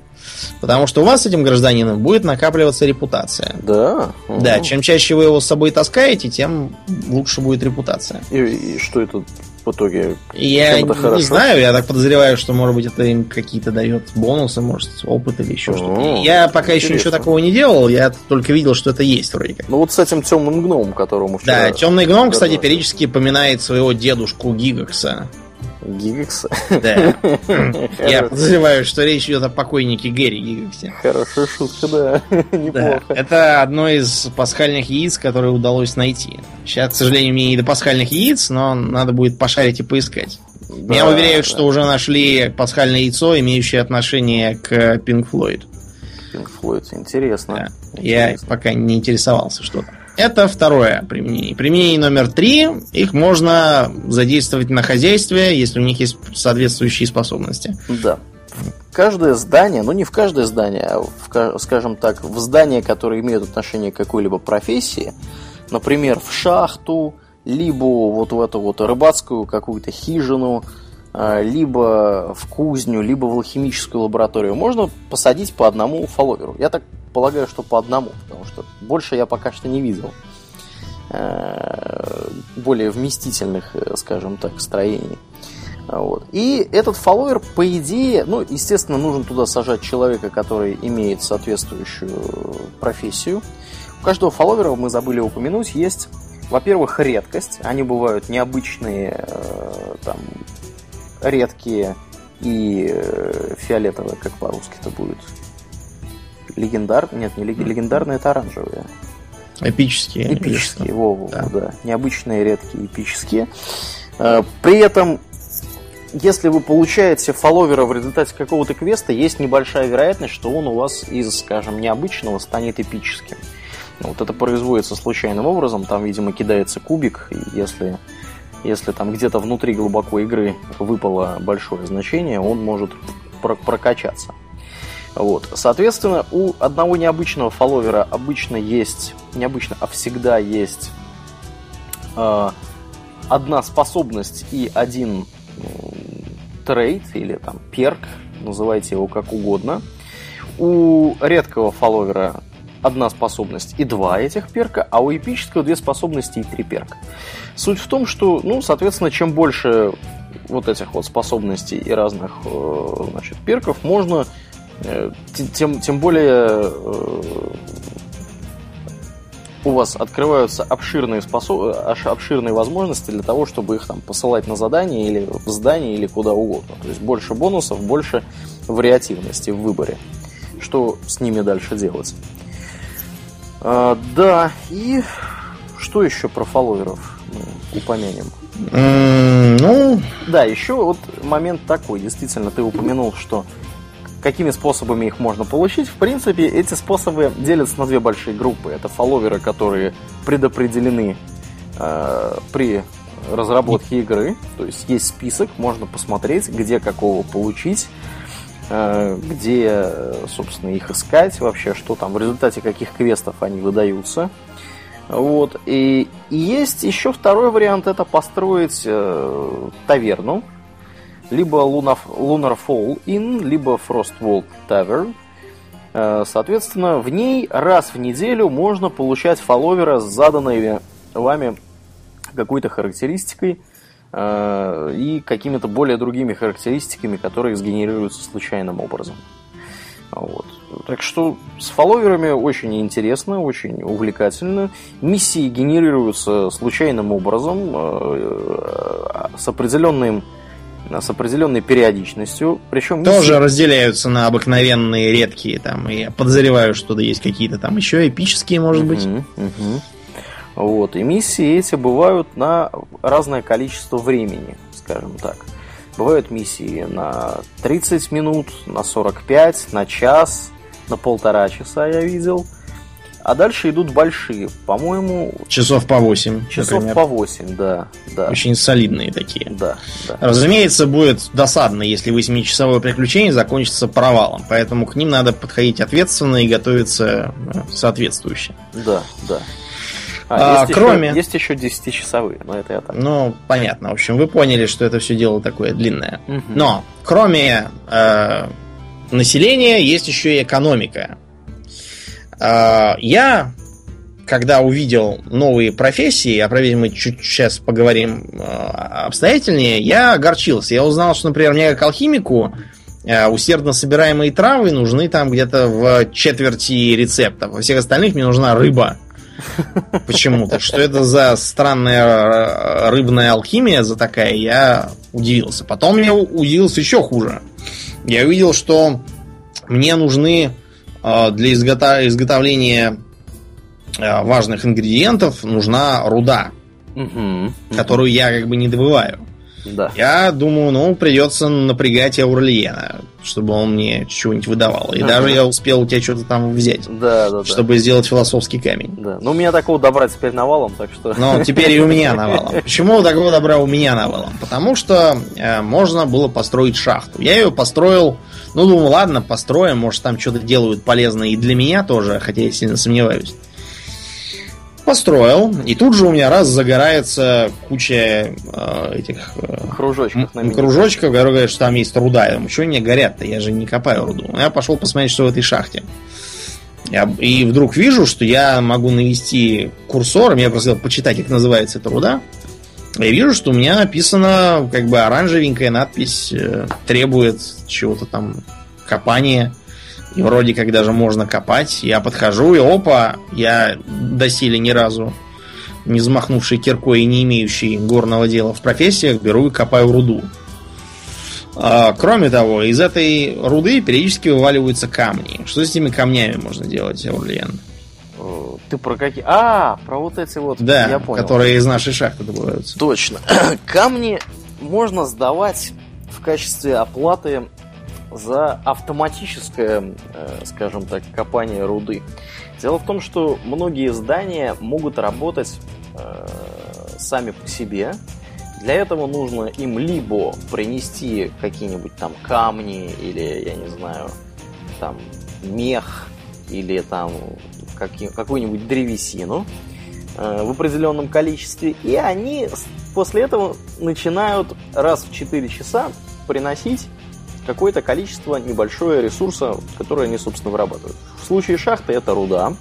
Потому что у вас с этим гражданином будет накапливаться репутация. Да? Угу. Да, чем чаще вы его с собой таскаете, тем лучше будет репутация. И, и что это в итоге я не хорошо? знаю, я так подозреваю, что, может быть, это им какие-то дает бонусы, может, опыт или еще что-то. Я пока интересно. еще ничего такого не делал, я только видел, что это есть вроде как. Ну вот с этим темным гномом, которому вчера... Да, темный гном, кстати, периодически поминает своего дедушку Гигакса. Гигакса? Да. Я подозреваю, что речь идет о покойнике Гэри Гигаксе. Хорошая шутка, да. Неплохо. Это одно из пасхальных яиц, которые удалось найти. Сейчас, к сожалению, мне не до пасхальных яиц, но надо будет пошарить и поискать. Да, Меня уверяют, да. что уже нашли пасхальное яйцо, имеющее отношение к Pink Floyd. Pink Floyd, интересно. Да. интересно. Я пока не интересовался, что там. Это второе применение. Применение номер три. Их можно задействовать на хозяйстве, если у них есть соответствующие способности. Да. Каждое здание, ну не в каждое здание, а в, скажем так, в здания, которые имеют отношение к какой-либо профессии, например, в шахту, либо вот в эту вот рыбацкую какую-то хижину, либо в кузню, либо в алхимическую лабораторию, можно посадить по одному фолловеру. Я так полагаю, что по одному, потому что больше я пока что не видел э, более вместительных, э, скажем так, строений. Вот. И этот фолловер, по идее, ну, естественно, нужно туда сажать человека, который имеет соответствующую профессию. У каждого фолловера, мы забыли упомянуть, есть, во-первых, редкость. Они бывают необычные, э, там, редкие и фиолетовые, как по-русски это будет легендар... Нет, не легендарные, это оранжевые. Эпические. Эпические, Вову, да. да. Необычные, редкие, эпические. Э, при этом, если вы получаете фолловера в результате какого-то квеста, есть небольшая вероятность, что он у вас из, скажем, необычного станет эпическим. Вот это производится случайным образом, там, видимо, кидается кубик, и если, если там где-то внутри глубоко игры выпало большое значение, он может прокачаться. Вот. Соответственно, у одного необычного фолловера обычно есть, необычно, а всегда есть э, одна способность и один э, трейд или там перк, называйте его как угодно. У редкого фолловера одна способность и два этих перка, а у эпического две способности и три перка. Суть в том, что, ну, соответственно, чем больше вот этих вот способностей и разных, э, значит, перков, можно Э, тем, тем более э, у вас открываются обширные, способ... обширные возможности для того, чтобы их там посылать на задание или в здание или куда угодно. То есть больше бонусов, больше вариативности в выборе. Что с ними дальше делать? А, да, и что еще про фолловеров упомянем? Mm, ну... Да, еще вот момент такой. Действительно, ты упомянул, что какими способами их можно получить. В принципе, эти способы делятся на две большие группы. Это фолловеры, которые предопределены э, при разработке игры. То есть есть список, можно посмотреть, где какого получить, где, собственно, их искать вообще, что там, в результате каких квестов они выдаются. Вот. И, и есть еще второй вариант, это построить э, таверну, либо Lunar, Lunar Fall Inn, либо Frostwall Tavern. Э, соответственно, в ней раз в неделю можно получать фолловера с заданной вами какой-то характеристикой э, и какими-то более другими характеристиками, которые сгенерируются случайным образом. Вот. Так что с фолловерами очень интересно, очень увлекательно. Миссии генерируются случайным образом, э, с определенным с определенной периодичностью. Причем тоже миссии... разделяются на обыкновенные, редкие. Там, и я подозреваю, что да есть какие-то там еще эпические, может быть. Угу. Вот. И миссии эти бывают на разное количество времени, скажем так. Бывают миссии на 30 минут, на 45, на час, на полтора часа я видел. А дальше идут большие, по-моему... Часов по 8. Часов например. по 8, да, да. Очень солидные такие. Да, да. Разумеется, будет досадно, если 8-часовое приключение закончится провалом. Поэтому к ним надо подходить ответственно и готовиться э, соответствующе. Да, да. А, а, есть кроме... Еще, есть еще 10-часовые, но это я так. Ну, понятно. В общем, вы поняли, что это все дело такое длинное. Угу. Но, кроме э, населения, есть еще и экономика. А, я, когда увидел новые профессии, а про мы чуть сейчас поговорим а, обстоятельнее, я огорчился. Я узнал, что, например, мне как алхимику а, усердно собираемые травы нужны там где-то в четверти рецептов. Во всех остальных мне нужна рыба. Почему-то. Что это за странная рыбная алхимия за такая, я удивился. Потом я удивился еще хуже. Я увидел, что мне нужны а, для изготовления а, важных ингредиентов нужна руда, угу. которую я как бы не добываю. Да. Я думаю, ну, придется напрягать Аурлиена, чтобы он мне чего-нибудь выдавал. И ага. даже я успел у тебя что-то там взять. Да, да, чтобы да. сделать философский камень. Да. Но у меня такого добра теперь навалом, так что. Ну, теперь и у меня навалом. Почему такого добра у меня навалом? Потому что э, можно было построить шахту. Я ее построил ну, думаю, ладно, построим, может, там что-то делают полезное и для меня тоже, хотя я сильно сомневаюсь. Построил, и тут же у меня раз загорается куча э, этих э, кружочков, на кружочков, которые говорят, что там есть руда. Я думаю, что они горят-то, я же не копаю руду. Я пошел посмотреть, что в этой шахте. Я, и вдруг вижу, что я могу навести курсором, я просто почитать, как называется эта руда я вижу, что у меня написано как бы оранжевенькая надпись э, требует чего-то там копания. И вроде как даже можно копать. Я подхожу и опа, я доселе ни разу не взмахнувший киркой и не имеющий горного дела в профессиях, беру и копаю руду. А, кроме того, из этой руды периодически вываливаются камни. Что с этими камнями можно делать, Аурлиен? Ты про какие? А, про вот эти вот. Да, я понял. которые из нашей шахты добываются. Точно. Камни можно сдавать в качестве оплаты за автоматическое, э, скажем так, копание руды. Дело в том, что многие здания могут работать э, сами по себе. Для этого нужно им либо принести какие-нибудь там камни или, я не знаю, там мех или там какую-нибудь древесину э, в определенном количестве, и они после этого начинают раз в 4 часа приносить какое-то количество небольшое ресурса, которое они, собственно, вырабатывают. В случае шахты это руда.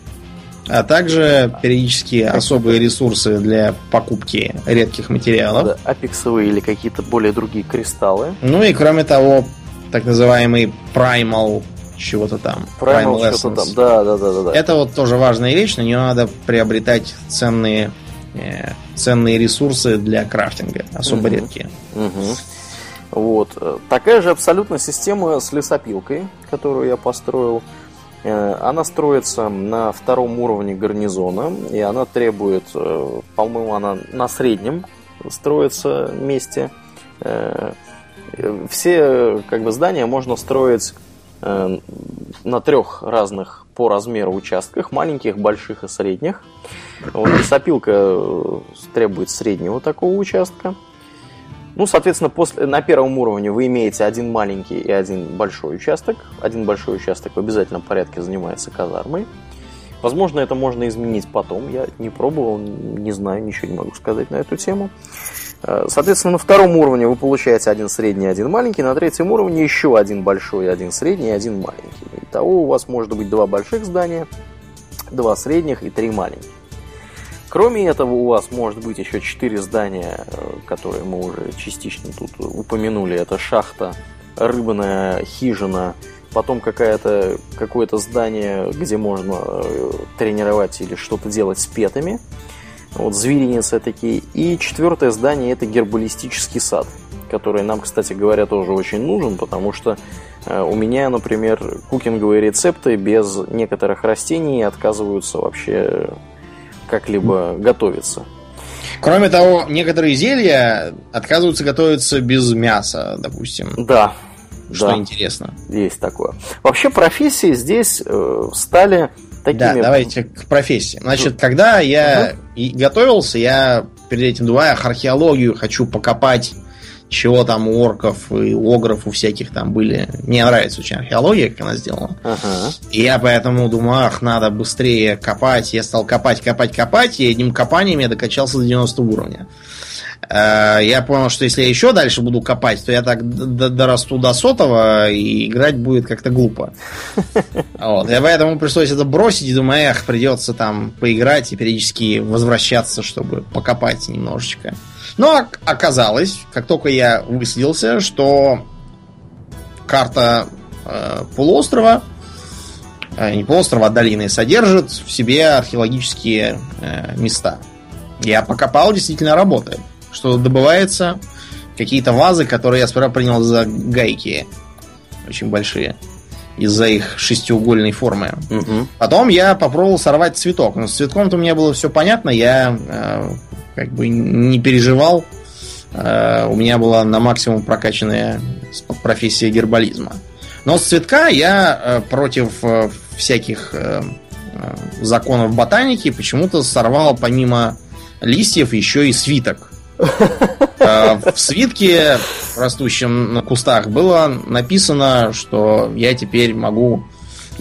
А также периодически особые ресурсы для покупки редких материалов. Да, апексовые или какие-то более другие кристаллы. Ну и кроме того, так называемый primal чего-то там. Primal, Primal что-то там. Да, да, да, да, да. Это вот тоже важная вещь, на нее надо приобретать ценные, э, ценные ресурсы для крафтинга, особо угу. редкие. Угу. Вот. Такая же абсолютно система с лесопилкой, которую я построил. Э, она строится на втором уровне гарнизона, и она требует, э, по-моему, она на среднем строится месте. Э, все как бы здания можно строить на трех разных по размеру участках, маленьких, больших и средних. Вот, лесопилка требует среднего такого участка. Ну, соответственно, после, на первом уровне вы имеете один маленький и один большой участок. Один большой участок в обязательном порядке занимается казармой. Возможно, это можно изменить потом. Я не пробовал, не знаю, ничего не могу сказать на эту тему. Э, соответственно, на втором уровне вы получаете один средний, один маленький, на третьем уровне еще один большой, один средний и один маленький. Итого у вас может быть два больших здания, два средних и три маленьких. Кроме этого, у вас может быть еще четыре здания, э, которые мы уже частично тут упомянули. Это шахта, рыбная хижина, потом какая-то, какое-то здание, где можно э, тренировать или что-то делать с петами. Вот зверинец такие. И четвертое здание это гербалистический сад, который нам, кстати говоря, тоже очень нужен, потому что э, у меня, например, кукинговые рецепты без некоторых растений отказываются вообще как-либо готовиться. Кроме того, некоторые зелья отказываются готовиться без мяса, допустим. Да. Что да, интересно. Есть такое. Вообще профессии здесь э, стали такими... Да, давайте к профессии. Значит, когда я угу. готовился, я перед этим думаю, археологию хочу покопать чего там у орков и у огров у всяких там были. Мне нравится очень археология, как она сделана. Ага. И я поэтому думаю, ах, надо быстрее копать. Я стал копать, копать, копать, и одним копанием я докачался до 90 уровня. Э, я понял, что если я еще дальше буду копать, то я так дорасту до сотого, и играть будет как-то глупо. Вот. И поэтому пришлось это бросить, и думаю, эх, придется там поиграть и периодически возвращаться, чтобы покопать немножечко. Но оказалось, как только я выследился, что карта э, полуострова, э, не полуострова, а долины, содержит в себе археологические э, места. Я покопал, действительно работает. Что добывается какие-то вазы, которые я сперва принял за гайки. Очень большие. Из-за их шестиугольной формы. Угу. Потом я попробовал сорвать цветок. Но с цветком-то у меня было все понятно. Я э, как бы не переживал. Э, у меня была на максимум прокачанная профессия гербализма. Но с цветка я э, против э, всяких законов ботаники почему-то сорвал помимо листьев еще и свиток. В свитке, растущем на кустах, было написано, что я теперь могу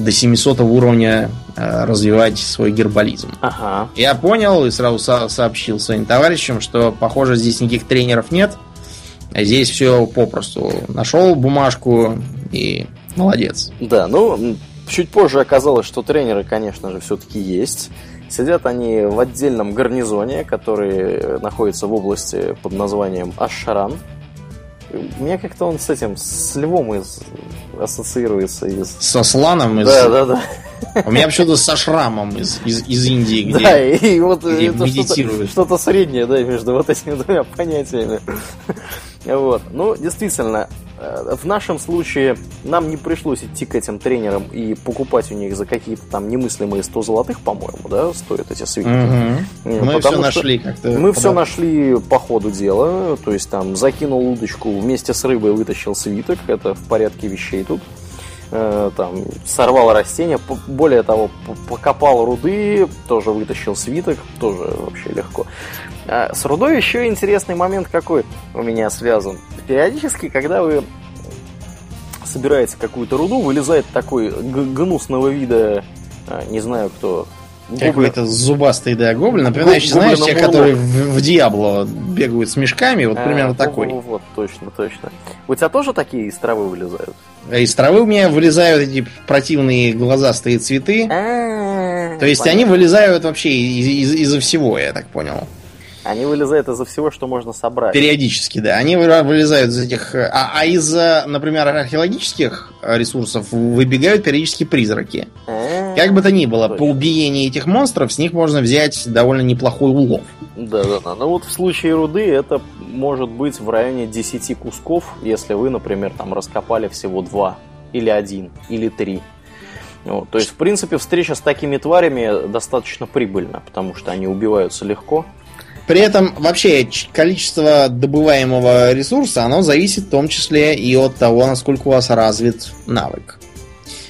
до 700 уровня э, развивать свой гербализм. Ага. Я понял и сразу со- сообщил своим товарищам, что, похоже, здесь никаких тренеров нет. Здесь все попросту. Нашел бумажку и молодец. Да, ну, чуть позже оказалось, что тренеры, конечно же, все-таки есть. Сидят они в отдельном гарнизоне, который находится в области под названием Ашаран. У меня как-то он с этим, с львом из, ассоциируется из... Со сланом из... Да, да, да. У меня почему-то со шрамом из, из, из Индии, где, да, и вот где это Что-то, что-то среднее, да, между вот этими двумя понятиями. Вот. Ну, действительно, в нашем случае нам не пришлось идти к этим тренерам и покупать у них за какие-то там немыслимые 100 золотых, по-моему, да, стоят эти свитки. Угу. Мы все нашли как-то. Мы все нашли по ходу дела, то есть там закинул удочку вместе с рыбой, вытащил свиток, это в порядке вещей тут. Э, там, сорвал растения, более того, покопал руды, тоже вытащил свиток, тоже вообще легко. А с рудой еще интересный момент какой у меня связан. Периодически, когда вы собираете какую-то руду, вылезает такой гнусного вида, а, не знаю кто, какой-то зубастый, да, гоблин, напоминающий, знаешь, те, которые в, в Диабло бегают с мешками, вот а, примерно такой. Вот, вот, точно, точно. У тебя тоже такие из травы вылезают? А из травы у меня вылезают эти противные глазастые цветы. А, То есть они вылезают вообще из- из- из-за всего, я так понял. Они вылезают из-за всего, что можно собрать. Периодически, да. Они вылезают из этих... А, а из-за, например, археологических ресурсов выбегают периодически призраки. А-а-а. Как бы то ни было, по убиении этих монстров с них можно взять довольно неплохой улов. Да-да-да. Ну вот в случае руды это может быть в районе 10 кусков, если вы, например, там раскопали всего два или один, или три. Вот, то есть, в принципе, встреча с такими тварями достаточно прибыльна, потому что они убиваются легко. При этом вообще количество добываемого ресурса, оно зависит в том числе и от того, насколько у вас развит навык.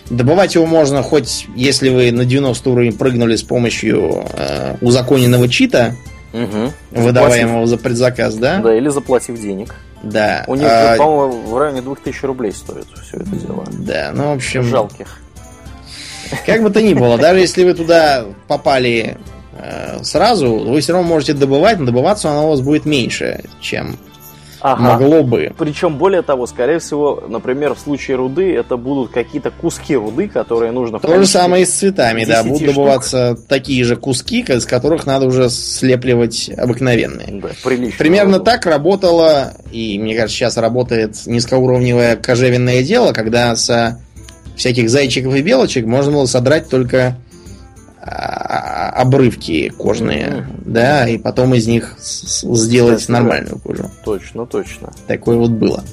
Добывать его можно хоть если вы на 90 уровень прыгнули с помощью э, узаконенного чита, угу. выдаваемого заплатив... за предзаказ, да? Да, или заплатив денег. Да. У них, а... по-моему, в районе 2000 рублей стоит все это дело. Да, ну, в общем... Жалких. Как бы то ни было, даже если вы туда попали сразу, вы все равно можете добывать, но добываться оно у вас будет меньше, чем Ага. могло бы. Причем, более того, скорее всего, например, в случае руды, это будут какие-то куски руды, которые нужно... То же самое и с цветами, да. 10 Будут штук. добываться такие же куски, из которых надо уже слепливать обыкновенные. Да, прилично. Примерно так работало, и мне кажется, сейчас работает низкоуровневое кожевенное дело, когда со всяких зайчиков и белочек можно было содрать только обрывки кожные, Мгм. да, и потом из них сделать Кстати, нормальную кожу. Точно, точно. Такое вот было.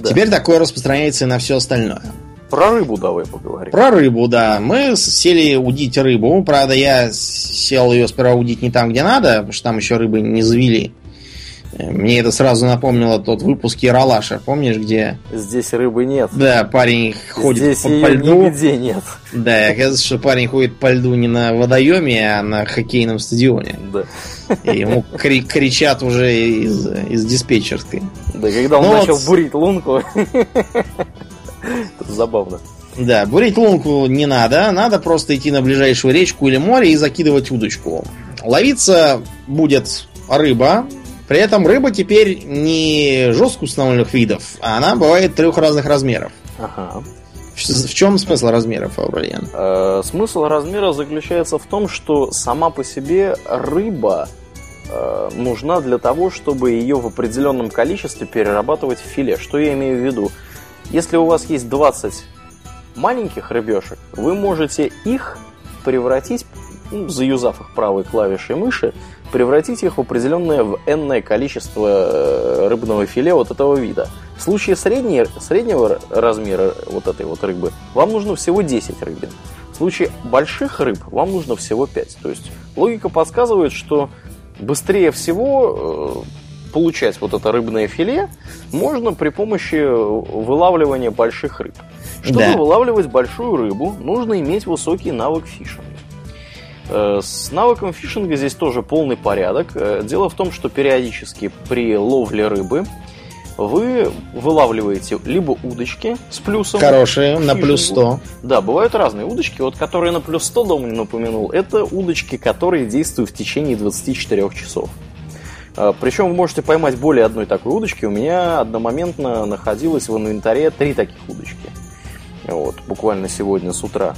Да. Теперь такое распространяется и на все остальное. Про рыбу давай поговорим. Про рыбу, да. Мы сели удить рыбу. Правда, я сел ее сперва удить не там, где надо, потому что там еще рыбы не завели. Мне это сразу напомнило тот выпуск Яралаша, помнишь, где, Здесь рыбы нет. да, парень ходит Здесь по, ее по льду. нигде нет. Да, и оказывается, что парень ходит по льду не на водоеме, а на хоккейном стадионе. Да. И ему кри- кричат уже из, из диспетчерской. Да, когда он Ну начал вот. бурить лунку. Это забавно. Да, бурить лунку не надо, надо просто идти на ближайшую речку или море и закидывать удочку. Ловиться будет рыба, при этом рыба теперь не жестко установленных видов, а она бывает трех разных размеров. Ага. В, чем смысл размеров, Аурельян? Э, Смысл размера заключается в том, что сама по себе рыба э, нужна для того, чтобы ее в определенном количестве перерабатывать в филе. Что я имею в виду? Если у вас есть 20 маленьких рыбешек, вы можете их превратить, ну, заюзав их правой клавишей мыши, превратить их в определенное в n количество э, рыбного филе вот этого вида. В случае средней, среднего размера вот этой вот рыбы вам нужно всего 10 рыбин. В случае больших рыб вам нужно всего 5. То есть логика подсказывает, что быстрее всего э, получать вот это рыбное филе можно при помощи вылавливания больших рыб. Чтобы Да. вылавливать большую рыбу, нужно иметь высокий навык фишинга. Э, С навыком фишинга здесь тоже полный порядок. Э, Дело в том, что периодически при ловле рыбы вы вылавливаете либо удочки с плюсом. Хорошие, на плюс фишингу. 100. Да, бывают разные удочки. Вот которые на плюс 100, Домнин напомянул, это удочки, которые действуют в течение 24 часов. А, Причем вы можете поймать более одной такой удочки. У меня одномоментно находилось в инвентаре три таких удочки. Вот, буквально сегодня с утра.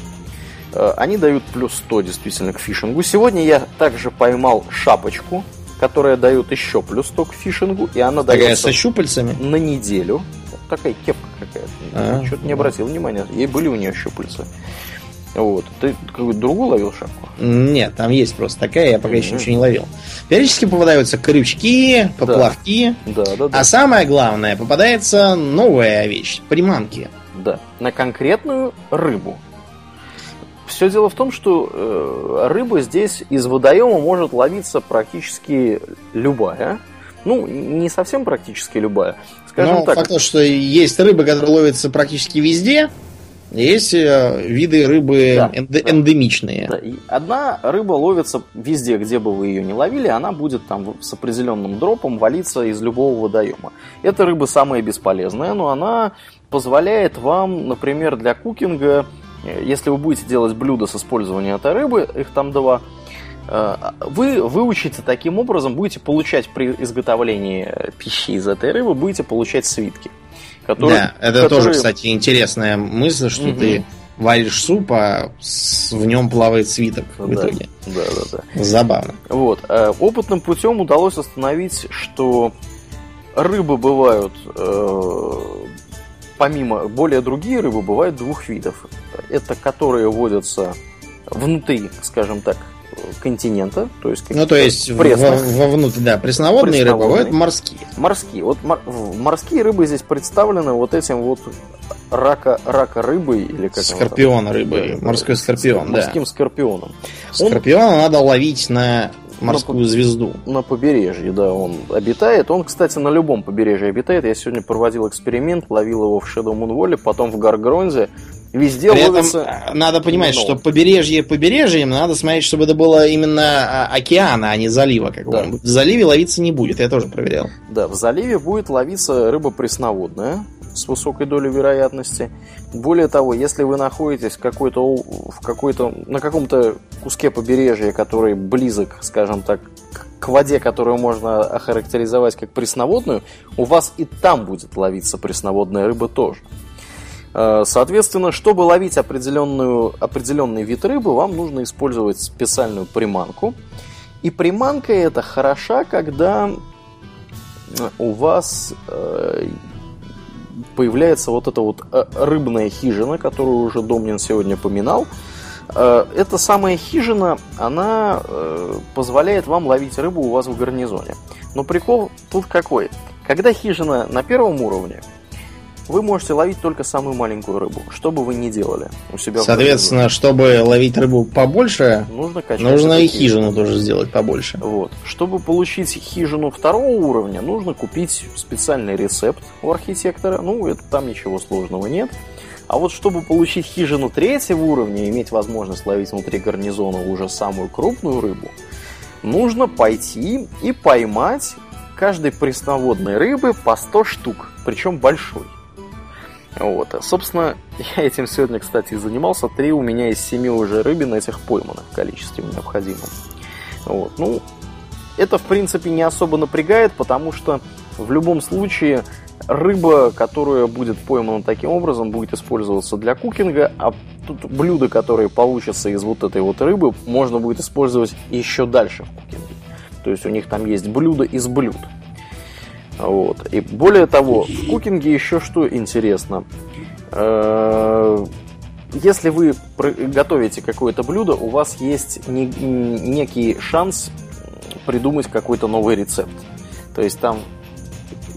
Э, Они дают плюс 100 действительно к фишингу. Сегодня я также поймал шапочку, которая дает еще плюс 100 к фишингу, и она Такая дается со щупальцами. на неделю. Такая кепка какая-то. А. Что-то не обратил внимания. Ей были у нее щупальца. Вот. Ты какую-то другую ловил шапку? Нет, там есть просто такая, я пока еще Мгм. ничего не ловил. Периодически попадаются крючки, поплавки. Да, да, да. А самое главное, попадается новая вещь приманки. Да. На конкретную рыбу. Все дело в том, что э, рыба здесь из водоема может ловиться практически любая. Ну, не совсем практически любая. Скажем Но так. факт, что есть рыба, которая ловится практически везде, есть э, виды рыбы Да, энд- да. эндемичные. Да, одна рыба ловится везде, где бы вы ее не ловили, она будет там с определенным дропом валиться из любого водоема. Эта рыба самая бесполезная, но она позволяет вам, например, для кукинга, если вы будете делать блюдо с использованием этой рыбы, их там два, э, вы выучите таким образом, будете получать при изготовлении э, пищи из этой рыбы, будете получать свитки. Которые, да, это тоже, которые- кстати, интересная мысль, что Мгм. ты варишь суп, а в нем плавает свиток в Да. итоге. Да, да, да. Забавно. Вот. э, Опытным путем удалось установить, что рыбы бывают, э, помимо более другие рыбы, бывают двух видов. Это которые водятся внутри, скажем так, континента, то есть Ну, то есть пресных. во- вовнутрь, да, пресноводные рыбы, Пресноводные. бывают морские. Морские. Вот мор- морские рыбы здесь представлены вот этим вот рака, рака рыбой или как его там? Скорпион рыбы, Да, морской скорпион, да. Морским скорпионом. Он- Скорпиона надо ловить на морскую звезду. на побережье, да, он обитает. Он, кстати, на любом побережье обитает. Я сегодня проводил эксперимент, ловил его в Shadow Moon Valley, потом в Гаргронзе. Везде При этом ловится... а, надо понимать, много. что побережье побережьем, надо смотреть, чтобы это было именно а, океана, а не залива какого-нибудь. В заливе ловиться не будет, я тоже проверял. Да, в заливе будет ловиться рыба пресноводная. с высокой долей вероятности. Более того, если вы находитесь какой-то, в какой-то, на каком-то куске побережья, который близок, скажем так, к воде, которую можно охарактеризовать как пресноводную, у вас и там будет ловиться пресноводная рыба тоже. Э, соответственно, чтобы ловить определенную, определенный вид рыбы, вам нужно использовать специальную приманку. И приманка эта хороша, когда у вас э, появляется вот эта вот э, рыбная хижина, которую уже Домнин сегодня поминал. Эта самая хижина, она позволяет вам ловить рыбу у вас в гарнизоне. Но прикол тут какой? Когда хижина на первом уровне, вы можете ловить только самую маленькую рыбу, что бы вы ни делали у себя. Соответственно, чтобы ловить рыбу побольше, нужно, нужно и хижину тоже сделать побольше. Вот. Чтобы получить хижину второго уровня, нужно купить специальный рецепт у архитектора. Ну, это там ничего сложного нет. А вот чтобы получить хижину третьего уровня и иметь возможность ловить внутри гарнизона уже самую крупную рыбу, нужно пойти и поймать каждой пресноводной рыбы по 100 штук, причем большой. Вот. Собственно, я этим сегодня, кстати, и занимался. Три у меня из семи уже рыбин этих пойманных в количестве необходимом. Вот. Ну, это, в принципе, не особо напрягает, потому что в любом случае рыба, которая будет поймана таким образом, будет использоваться для кукинга, а тут блюда, которые получатся из вот этой вот рыбы, можно будет использовать еще дальше в кукинге. То есть у них там есть блюда из блюд. Вот. И более того, в кукинге еще что интересно. Э, если вы готовите какое-то блюдо, у вас есть некий шанс придумать какой-то новый рецепт. То есть там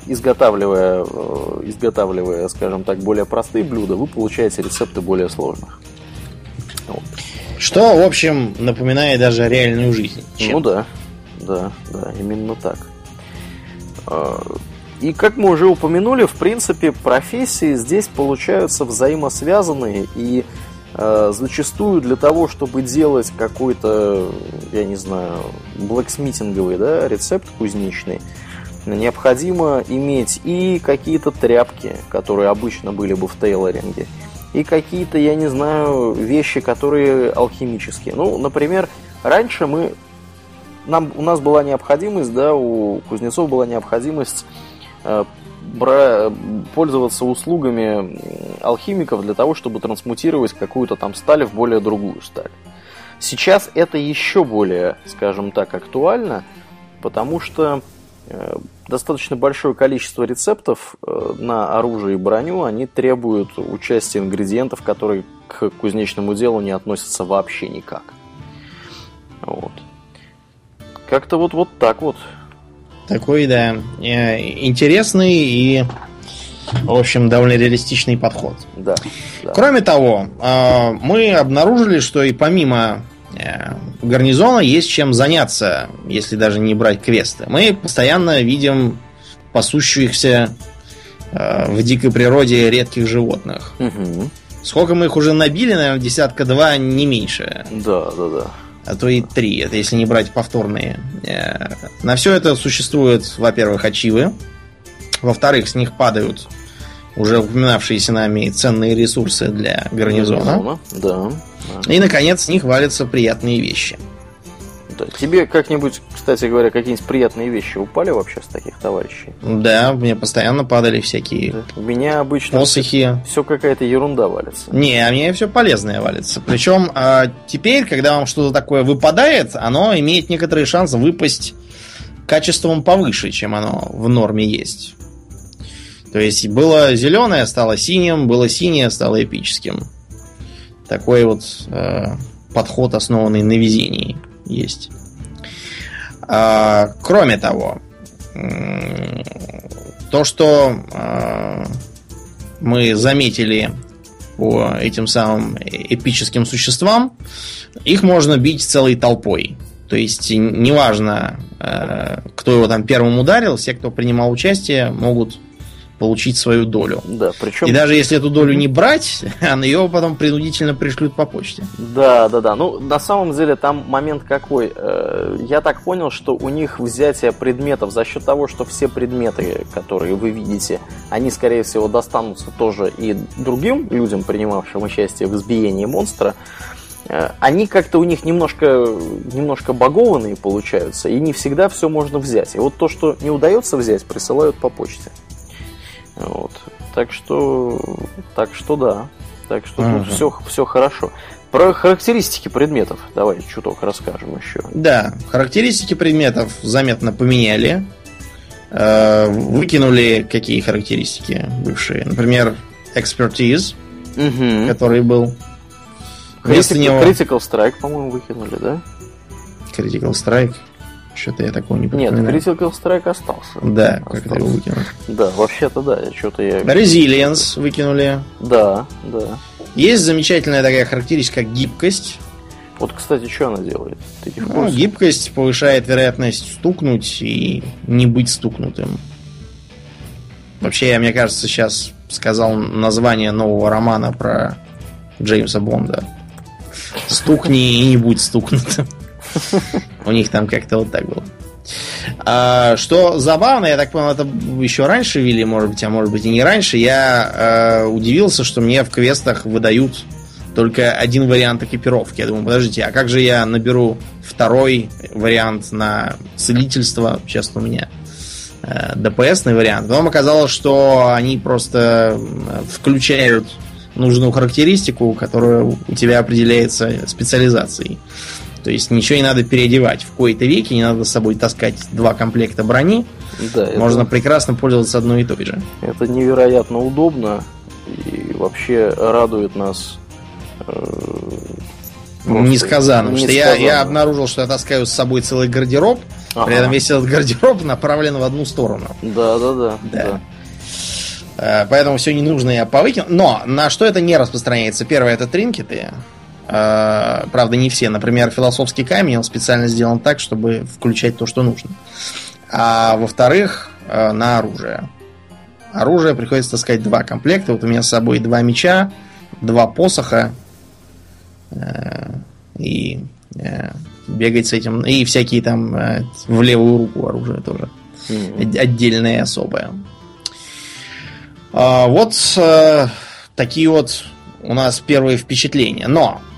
изготавливая, э, изготавливая, скажем так, более простые блюда, вы получаете рецепты более сложных. Вот. Что, в общем, напоминает даже реальную жизнь. Чем? Ну да, да, да, именно так. А, и как мы уже упомянули, в принципе, профессии здесь получаются взаимосвязанные и э, зачастую для того, чтобы делать какой-то, я не знаю, блэксмитинговый да, рецепт кузнечный, необходимо иметь и какие-то тряпки, которые обычно были бы в тейлоринге, и какие-то, я не знаю, вещи, которые алхимические. Ну, например, раньше мы нам, у нас была необходимость, да, у кузнецов была необходимость э, бра, пользоваться услугами алхимиков для того, чтобы трансмутировать какую-то там сталь в более другую сталь. Сейчас это еще более, скажем так, актуально, потому что э, достаточно большое количество рецептов э, на оружие и броню, они требуют участия ингредиентов, которые к кузнечному делу не относятся вообще никак. Вот. Как-то вот, вот так вот. Такой, да, э, интересный и, в общем, довольно реалистичный подход. Да. да. Кроме того, э, мы обнаружили, что и помимо э, гарнизона есть чем заняться, если даже не брать квесты. Мы постоянно видим пасущихся в дикой природе редких животных. Угу. Сколько мы их уже набили, наверное, десятка-два, не меньше. Да, да, да а то и три, это если не брать повторные. Э, на все это существуют, во-первых, ачивы, во-вторых, с них падают уже упоминавшиеся нами ценные ресурсы для гарнизона. Да. И, наконец, с них валятся приятные вещи. Да. Тебе как-нибудь, кстати говоря, какие-нибудь приятные вещи упали вообще с таких товарищей? Да, мне постоянно падали всякие да. У меня обычно посохи. Все, все какая-то ерунда валится. Не, а мне все полезное валится. Причем а, теперь, когда вам что-то такое выпадает, оно имеет некоторый шанс выпасть качеством повыше, чем оно в норме есть. То есть было зеленое, стало синим, было синее, стало эпическим. Такой вот э, подход, основанный на везении есть. А, кроме того, то, что а, мы заметили по этим самым эпическим существам, их можно бить целой толпой. То есть неважно, а, кто его там первым ударил, все, кто принимал участие, могут получить свою долю. Да, причем... И даже если эту долю не брать, на ее потом принудительно пришлют по почте. Да, да, да. Ну, на самом деле там момент какой. Э, я так понял, что у них взятие предметов за счет того, что все предметы, которые вы видите, они, скорее всего, достанутся тоже и другим людям, принимавшим участие в избиении монстра, э, они как-то у них немножко, немножко багованные получаются, и не всегда все можно взять. И вот то, что не удается взять, присылают по почте. Вот. Так что, так что да. Так что Ага. тут все, все хорошо. Про характеристики предметов давай чуток расскажем еще. Да, характеристики предметов заметно поменяли. Э, Выкинули какие характеристики бывшие. Например, expertise, Угу. который был. Critical, него Critical Strike, по-моему, выкинули, да? Critical Strike. Что-то я такого не Нет, припоминаю. Critical Strike остался. Да, как это его Остался. выкинуть. Да, вообще-то да, что-то я... Resilience выкинули. Да, да. Есть замечательная такая характеристика, как гибкость. Вот, кстати, что она делает? Ну, гибкость повышает вероятность стукнуть и не быть стукнутым. Вообще, я, мне кажется, сейчас сказал название нового романа про Джеймса Бонда. Стукни и не будь стукнутым. У них там как-то вот так было. А, что забавно, я так понял, это еще раньше вели, может быть, а может быть и не раньше. Я э, удивился, что мне в квестах выдают только один вариант экипировки. Я думаю, подождите, а как же я наберу второй вариант на целительство? Сейчас у меня э, ДПСный вариант. Потом оказалось, что они просто включают нужную характеристику, которая у тебя определяется специализацией. То есть ничего не надо переодевать. В кои-то веки не надо с собой таскать два комплекта брони. Да, это- Можно прекрасно пользоваться одной и той же. Это невероятно удобно и вообще радует нас. э, просто Несказанно. Потому что я, я обнаружил, что я таскаю с собой целый гардероб. Ага. При этом весь этот гардероб направлен в одну сторону. Да, да, да. Да. Э, Поэтому все ненужное я повыкинул. Но на что это не распространяется? Первое это тринкеты. Э, Правда, не все. Например, философский камень, он специально сделан так, чтобы включать то, что нужно. А во-вторых, э, на оружие. Оружие приходится таскать два комплекта. Вот у меня с собой два меча, два посоха. э, И э, бегать с этим. И всякие там э, в левую руку оружие тоже. Од- отдельное и особое. А, вот такие вот у нас первые впечатления. Но а,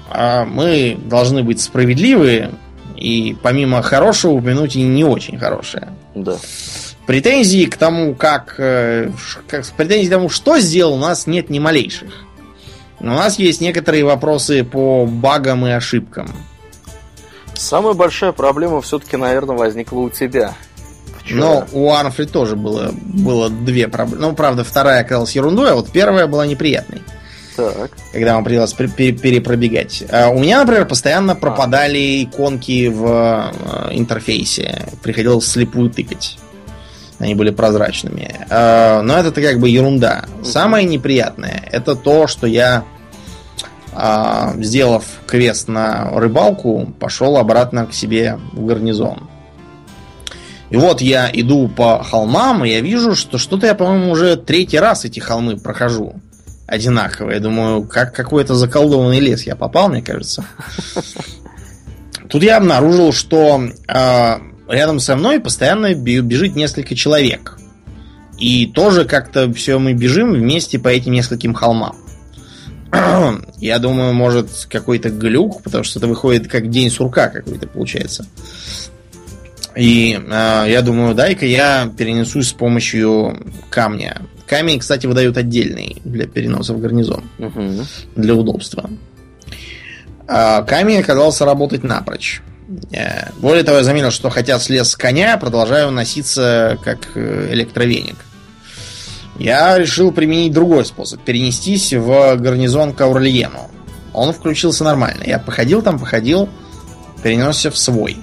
мы должны быть справедливы и помимо хорошего упомянуть и не очень хорошее. Да. Претензий к тому, как, э, как претензий к тому, что сделал, у нас нет ни малейших. Но у нас есть некоторые вопросы по багам и ошибкам. Самая большая проблема все-таки, наверное, возникла у тебя. Вчера. Но у Армфри тоже было, было две проблемы. Ну, правда, вторая оказалась ерундой, а вот первая была неприятной, Так. когда вам пере- перепробегать. А у меня, например, постоянно пропадали иконки в э, интерфейсе. Приходилось слепую тыкать. Они были прозрачными. А, Но это как бы ерунда. Самое неприятное это то, что я, а, сделав квест на рыбалку, пошел обратно к себе в гарнизон. И вот я иду по холмам, и я вижу, что что-то я, по-моему, уже третий раз эти холмы прохожу одинаково. Я думаю, как какой-то заколдованный лес я попал, мне кажется. Тут я обнаружил, что э, рядом со мной постоянно бе- бежит несколько человек. И тоже как-то все мы бежим вместе по этим нескольким холмам. Я думаю, может, какой-то глюк, потому что это выходит как день сурка какой-то получается. И э, я думаю, дай-ка я перенесусь с помощью камня. Камень, кстати, выдают отдельный для переноса в гарнизон, Мгм. для удобства. А камень оказался работать напрочь. Э, Более того, я заметил, что хотя слез с коня, продолжаю носиться как э, электровеник. Я решил применить другой способ. Перенестись в гарнизон к Аурлиену. Он включился нормально. Я походил там, походил, перенесся в свой.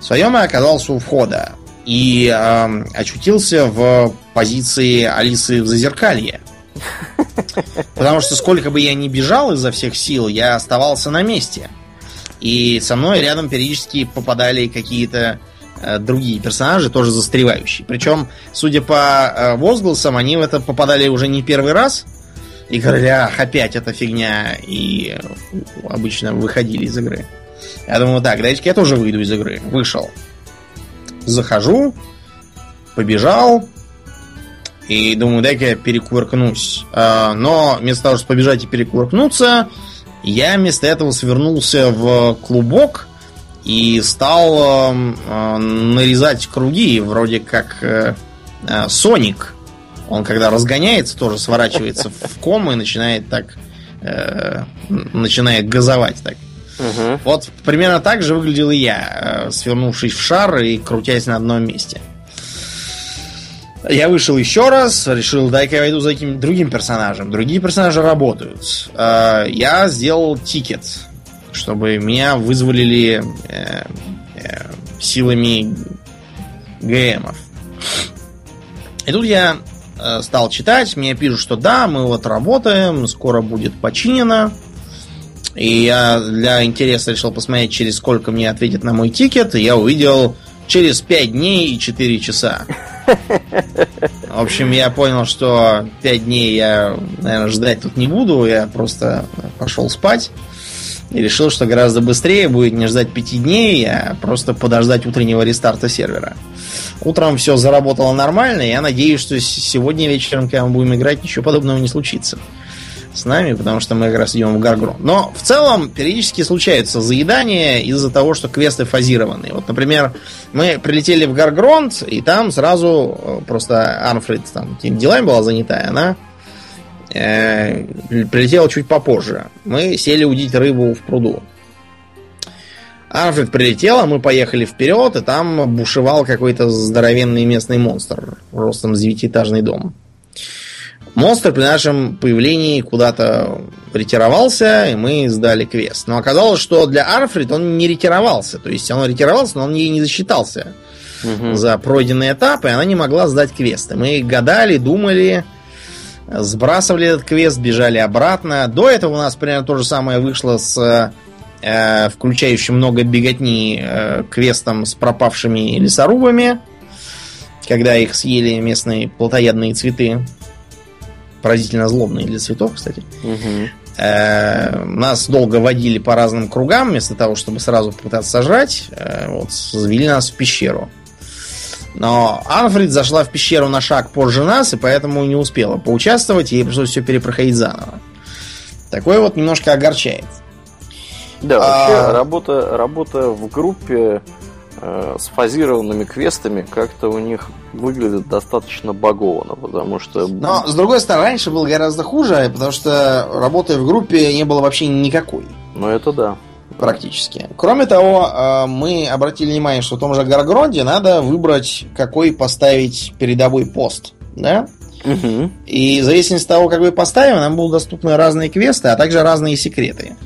В своем я оказался у входа и эм, очутился в позиции Алисы в Зазеркалье. Потому что сколько бы я ни бежал изо всех сил, я оставался на месте. И со мной рядом периодически попадали какие-то э, другие персонажи, тоже застревающие. Причем, судя по э, возгласам, они в это попадали уже не первый раз и говорили, ах, опять эта фигня, и обычно выходили из игры. Я думаю, так, дайте-ка я тоже выйду из игры. Вышел. Захожу, побежал, и думаю, дай-ка я перекувыркнусь. А, но вместо того, чтобы побежать и перекувыркнуться, я вместо этого свернулся в клубок и стал э, нарезать круги, вроде как э, э, Соник. Он когда разгоняется, тоже сворачивается в ком и начинает так начинает газовать так. Угу. Вот примерно так же выглядел и я, свернувшись в шар и крутясь на одном месте. Я вышел еще раз, решил, дай-ка я войду за каким-то другим персонажем. Другие персонажи работают. Я сделал тикет чтобы меня вызволили э, э, силами GM ов. И тут я э, стал читать, мне пишут, что да, мы вот работаем, скоро будет починено. И я для интереса решил посмотреть, через сколько мне ответят на мой тикет, и я увидел через 5 дней и 4 часа. В общем, я понял, что 5 дней я, наверное, ждать тут не буду, я просто пошел спать. И решил, что гораздо быстрее будет не ждать пяти дней, а просто подождать утреннего рестарта сервера. Утром все заработало нормально, я надеюсь, что сегодня вечером, когда мы будем играть, ничего подобного не случится с нами, потому что мы как раз идем в Гаргрон. Но в целом периодически случаются заедания из-за того, что квесты фазированы. Вот, например, мы прилетели в Гаргронт, и там сразу э, просто Арнфрид там делами была занята, она э, прилетела чуть попозже. Мы сели удить рыбу в пруду. Арфред прилетела, мы поехали вперед, и там бушевал какой-то здоровенный местный монстр ростом с девятиэтажный дом. Монстр при нашем появлении куда-то ретировался, и мы сдали квест. Но оказалось, что для Арфред он не ретировался. То есть он ретировался, но он ей не засчитался угу. за пройденный этап, и она не могла сдать квесты. Мы гадали, думали, сбрасывали этот квест, бежали обратно. До этого у нас примерно то же самое вышло с э, включающим много беготни э, квестом с пропавшими лесорубами, когда их съели местные плотоядные цветы. Поразительно злобные для цветов, кстати. Угу. Э, нас долго водили по разным кругам, вместо того, чтобы сразу попытаться сожрать. Э, вот, завели нас в пещеру. Но Анфрид зашла в пещеру на шаг позже нас, и поэтому не успела поучаствовать, ей пришлось все перепроходить заново. Такое вот немножко огорчает. Да, вообще а... работа, работа в группе э, с фазированными квестами как-то у них выглядит достаточно багованно, потому что... Но, с другой стороны, раньше было гораздо хуже, потому что работая в группе не было вообще никакой. Ну, это да практически. Кроме того, э, мы обратили внимание, что в том же Гаргронде надо выбрать, какой поставить передовой пост. Да? Угу. И в зависимости от того, какой поставим, нам будут доступны разные квесты, а также разные секреты,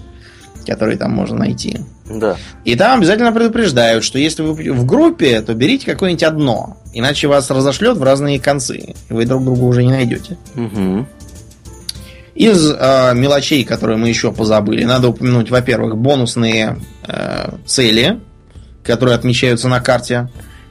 которые там можно найти. Да. И там обязательно предупреждают, что если вы в группе, то берите какое-нибудь одно, иначе вас разошлет в разные концы, и вы друг друга уже не найдете. Угу. Из э, мелочей, которые мы еще позабыли, надо упомянуть, во-первых, бонусные э, цели, которые отмечаются на карте.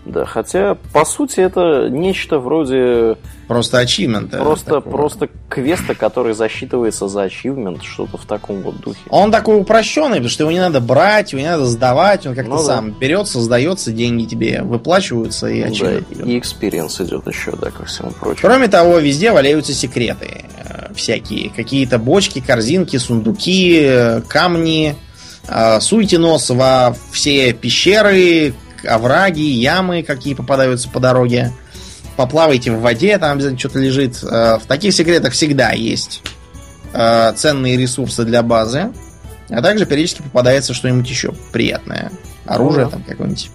Да, хотя, по сути, это нечто вроде... Просто achievement а. Просто, такого. просто квеста, который засчитывается за achievement, что-то в таком вот духе. Он такой упрощенный, потому что его не надо брать, его не надо сдавать, он как-то ну, сам да. берется, сдается, деньги тебе выплачиваются, и achievement да, И experience идет еще, да, ко всему прочему. Кроме того, везде валяются секреты э, всякие. Какие-то бочки, корзинки, сундуки, э, камни. Э, суйте нос во все пещеры, овраги, ямы, какие попадаются по дороге. Поплавайте в воде, там обязательно что-то лежит. Э, в таких секретах всегда есть э, ценные ресурсы для базы. А также периодически попадается что-нибудь еще приятное. Оружие ну, да. там какое-нибудь.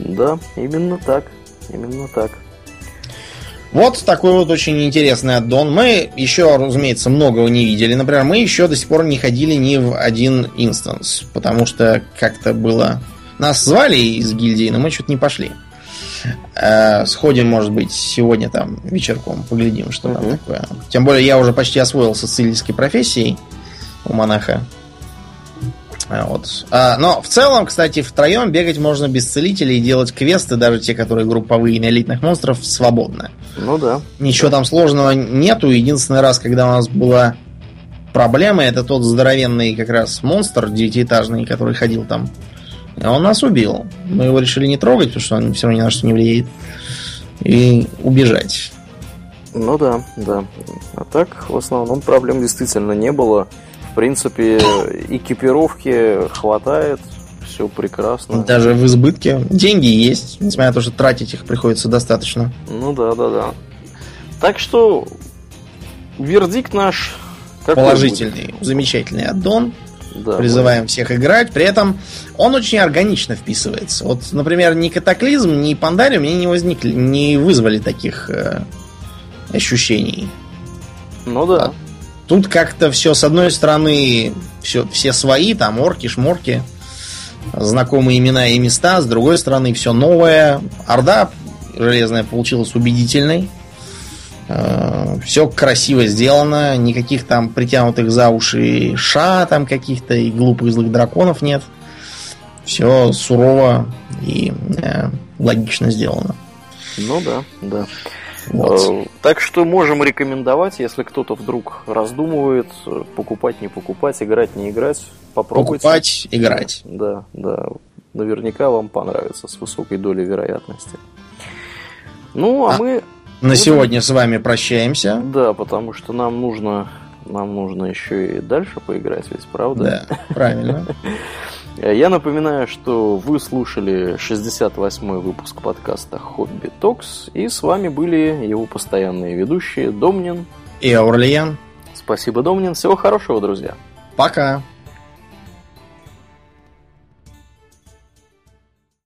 Да, именно так. Именно так. Вот такой вот очень интересный аддон. Мы еще, разумеется, многого не видели. Например, мы еще до сих пор не ходили ни в один инстанс, потому что как-то было нас звали из гильдии, но мы что-то не пошли. Э, сходим, может быть, сегодня там вечерком, поглядим, что там такое. Тем более я уже почти освоился с цивильской профессией у монаха. А, вот. А, но в целом, кстати, втроем бегать можно без целителей и делать квесты, даже те, которые групповые на элитных монстров, свободно. Ну да. Ничего там сложного нету. Единственный раз, когда у нас была проблема, это тот здоровенный как раз монстр девятиэтажный, который ходил там. А он нас убил. Мы его решили не трогать, потому что он все равно ни на что не влияет. И убежать. Ну да, да. А так, в основном проблем действительно не было. В принципе, экипировки хватает, все прекрасно. Даже в избытке. Деньги есть, несмотря на то, что тратить их приходится достаточно. Ну да, да, да. Так что вердикт наш какой Положительный, будет? замечательный аддон. Да, Призываем всех играть. При этом он очень органично вписывается. Вот, например, ни катаклизм, ни пандариум мне не возникли, не вызвали таких э, ощущений. Ну да. Тут как-то все, с одной стороны, все, все свои, там орки, шморки, знакомые имена и места, с другой стороны, все новое. Орда железная получилась убедительной. Все красиво сделано, никаких там притянутых за уши ша там каких-то и глупых злых драконов нет. Все сурово и э, логично сделано. Ну да, да. Вот. Э, Так что можем рекомендовать, если кто-то вдруг раздумывает, э, покупать, не покупать, играть, не играть, попробуйте. Покупать, играть. Да, да. Наверняка вам понравится с высокой долей вероятности. Ну, а, А, мы, На сегодня с вами прощаемся. да, потому что нам нужно, нам нужно еще и дальше поиграть, ведь правда? Да, правильно. Я напоминаю, что вы слушали 68-й выпуск подкаста Хобби Токс, и с вами были его постоянные ведущие Домнин. И Аурлиен. Спасибо, Домнин. Всего хорошего, друзья. Пока.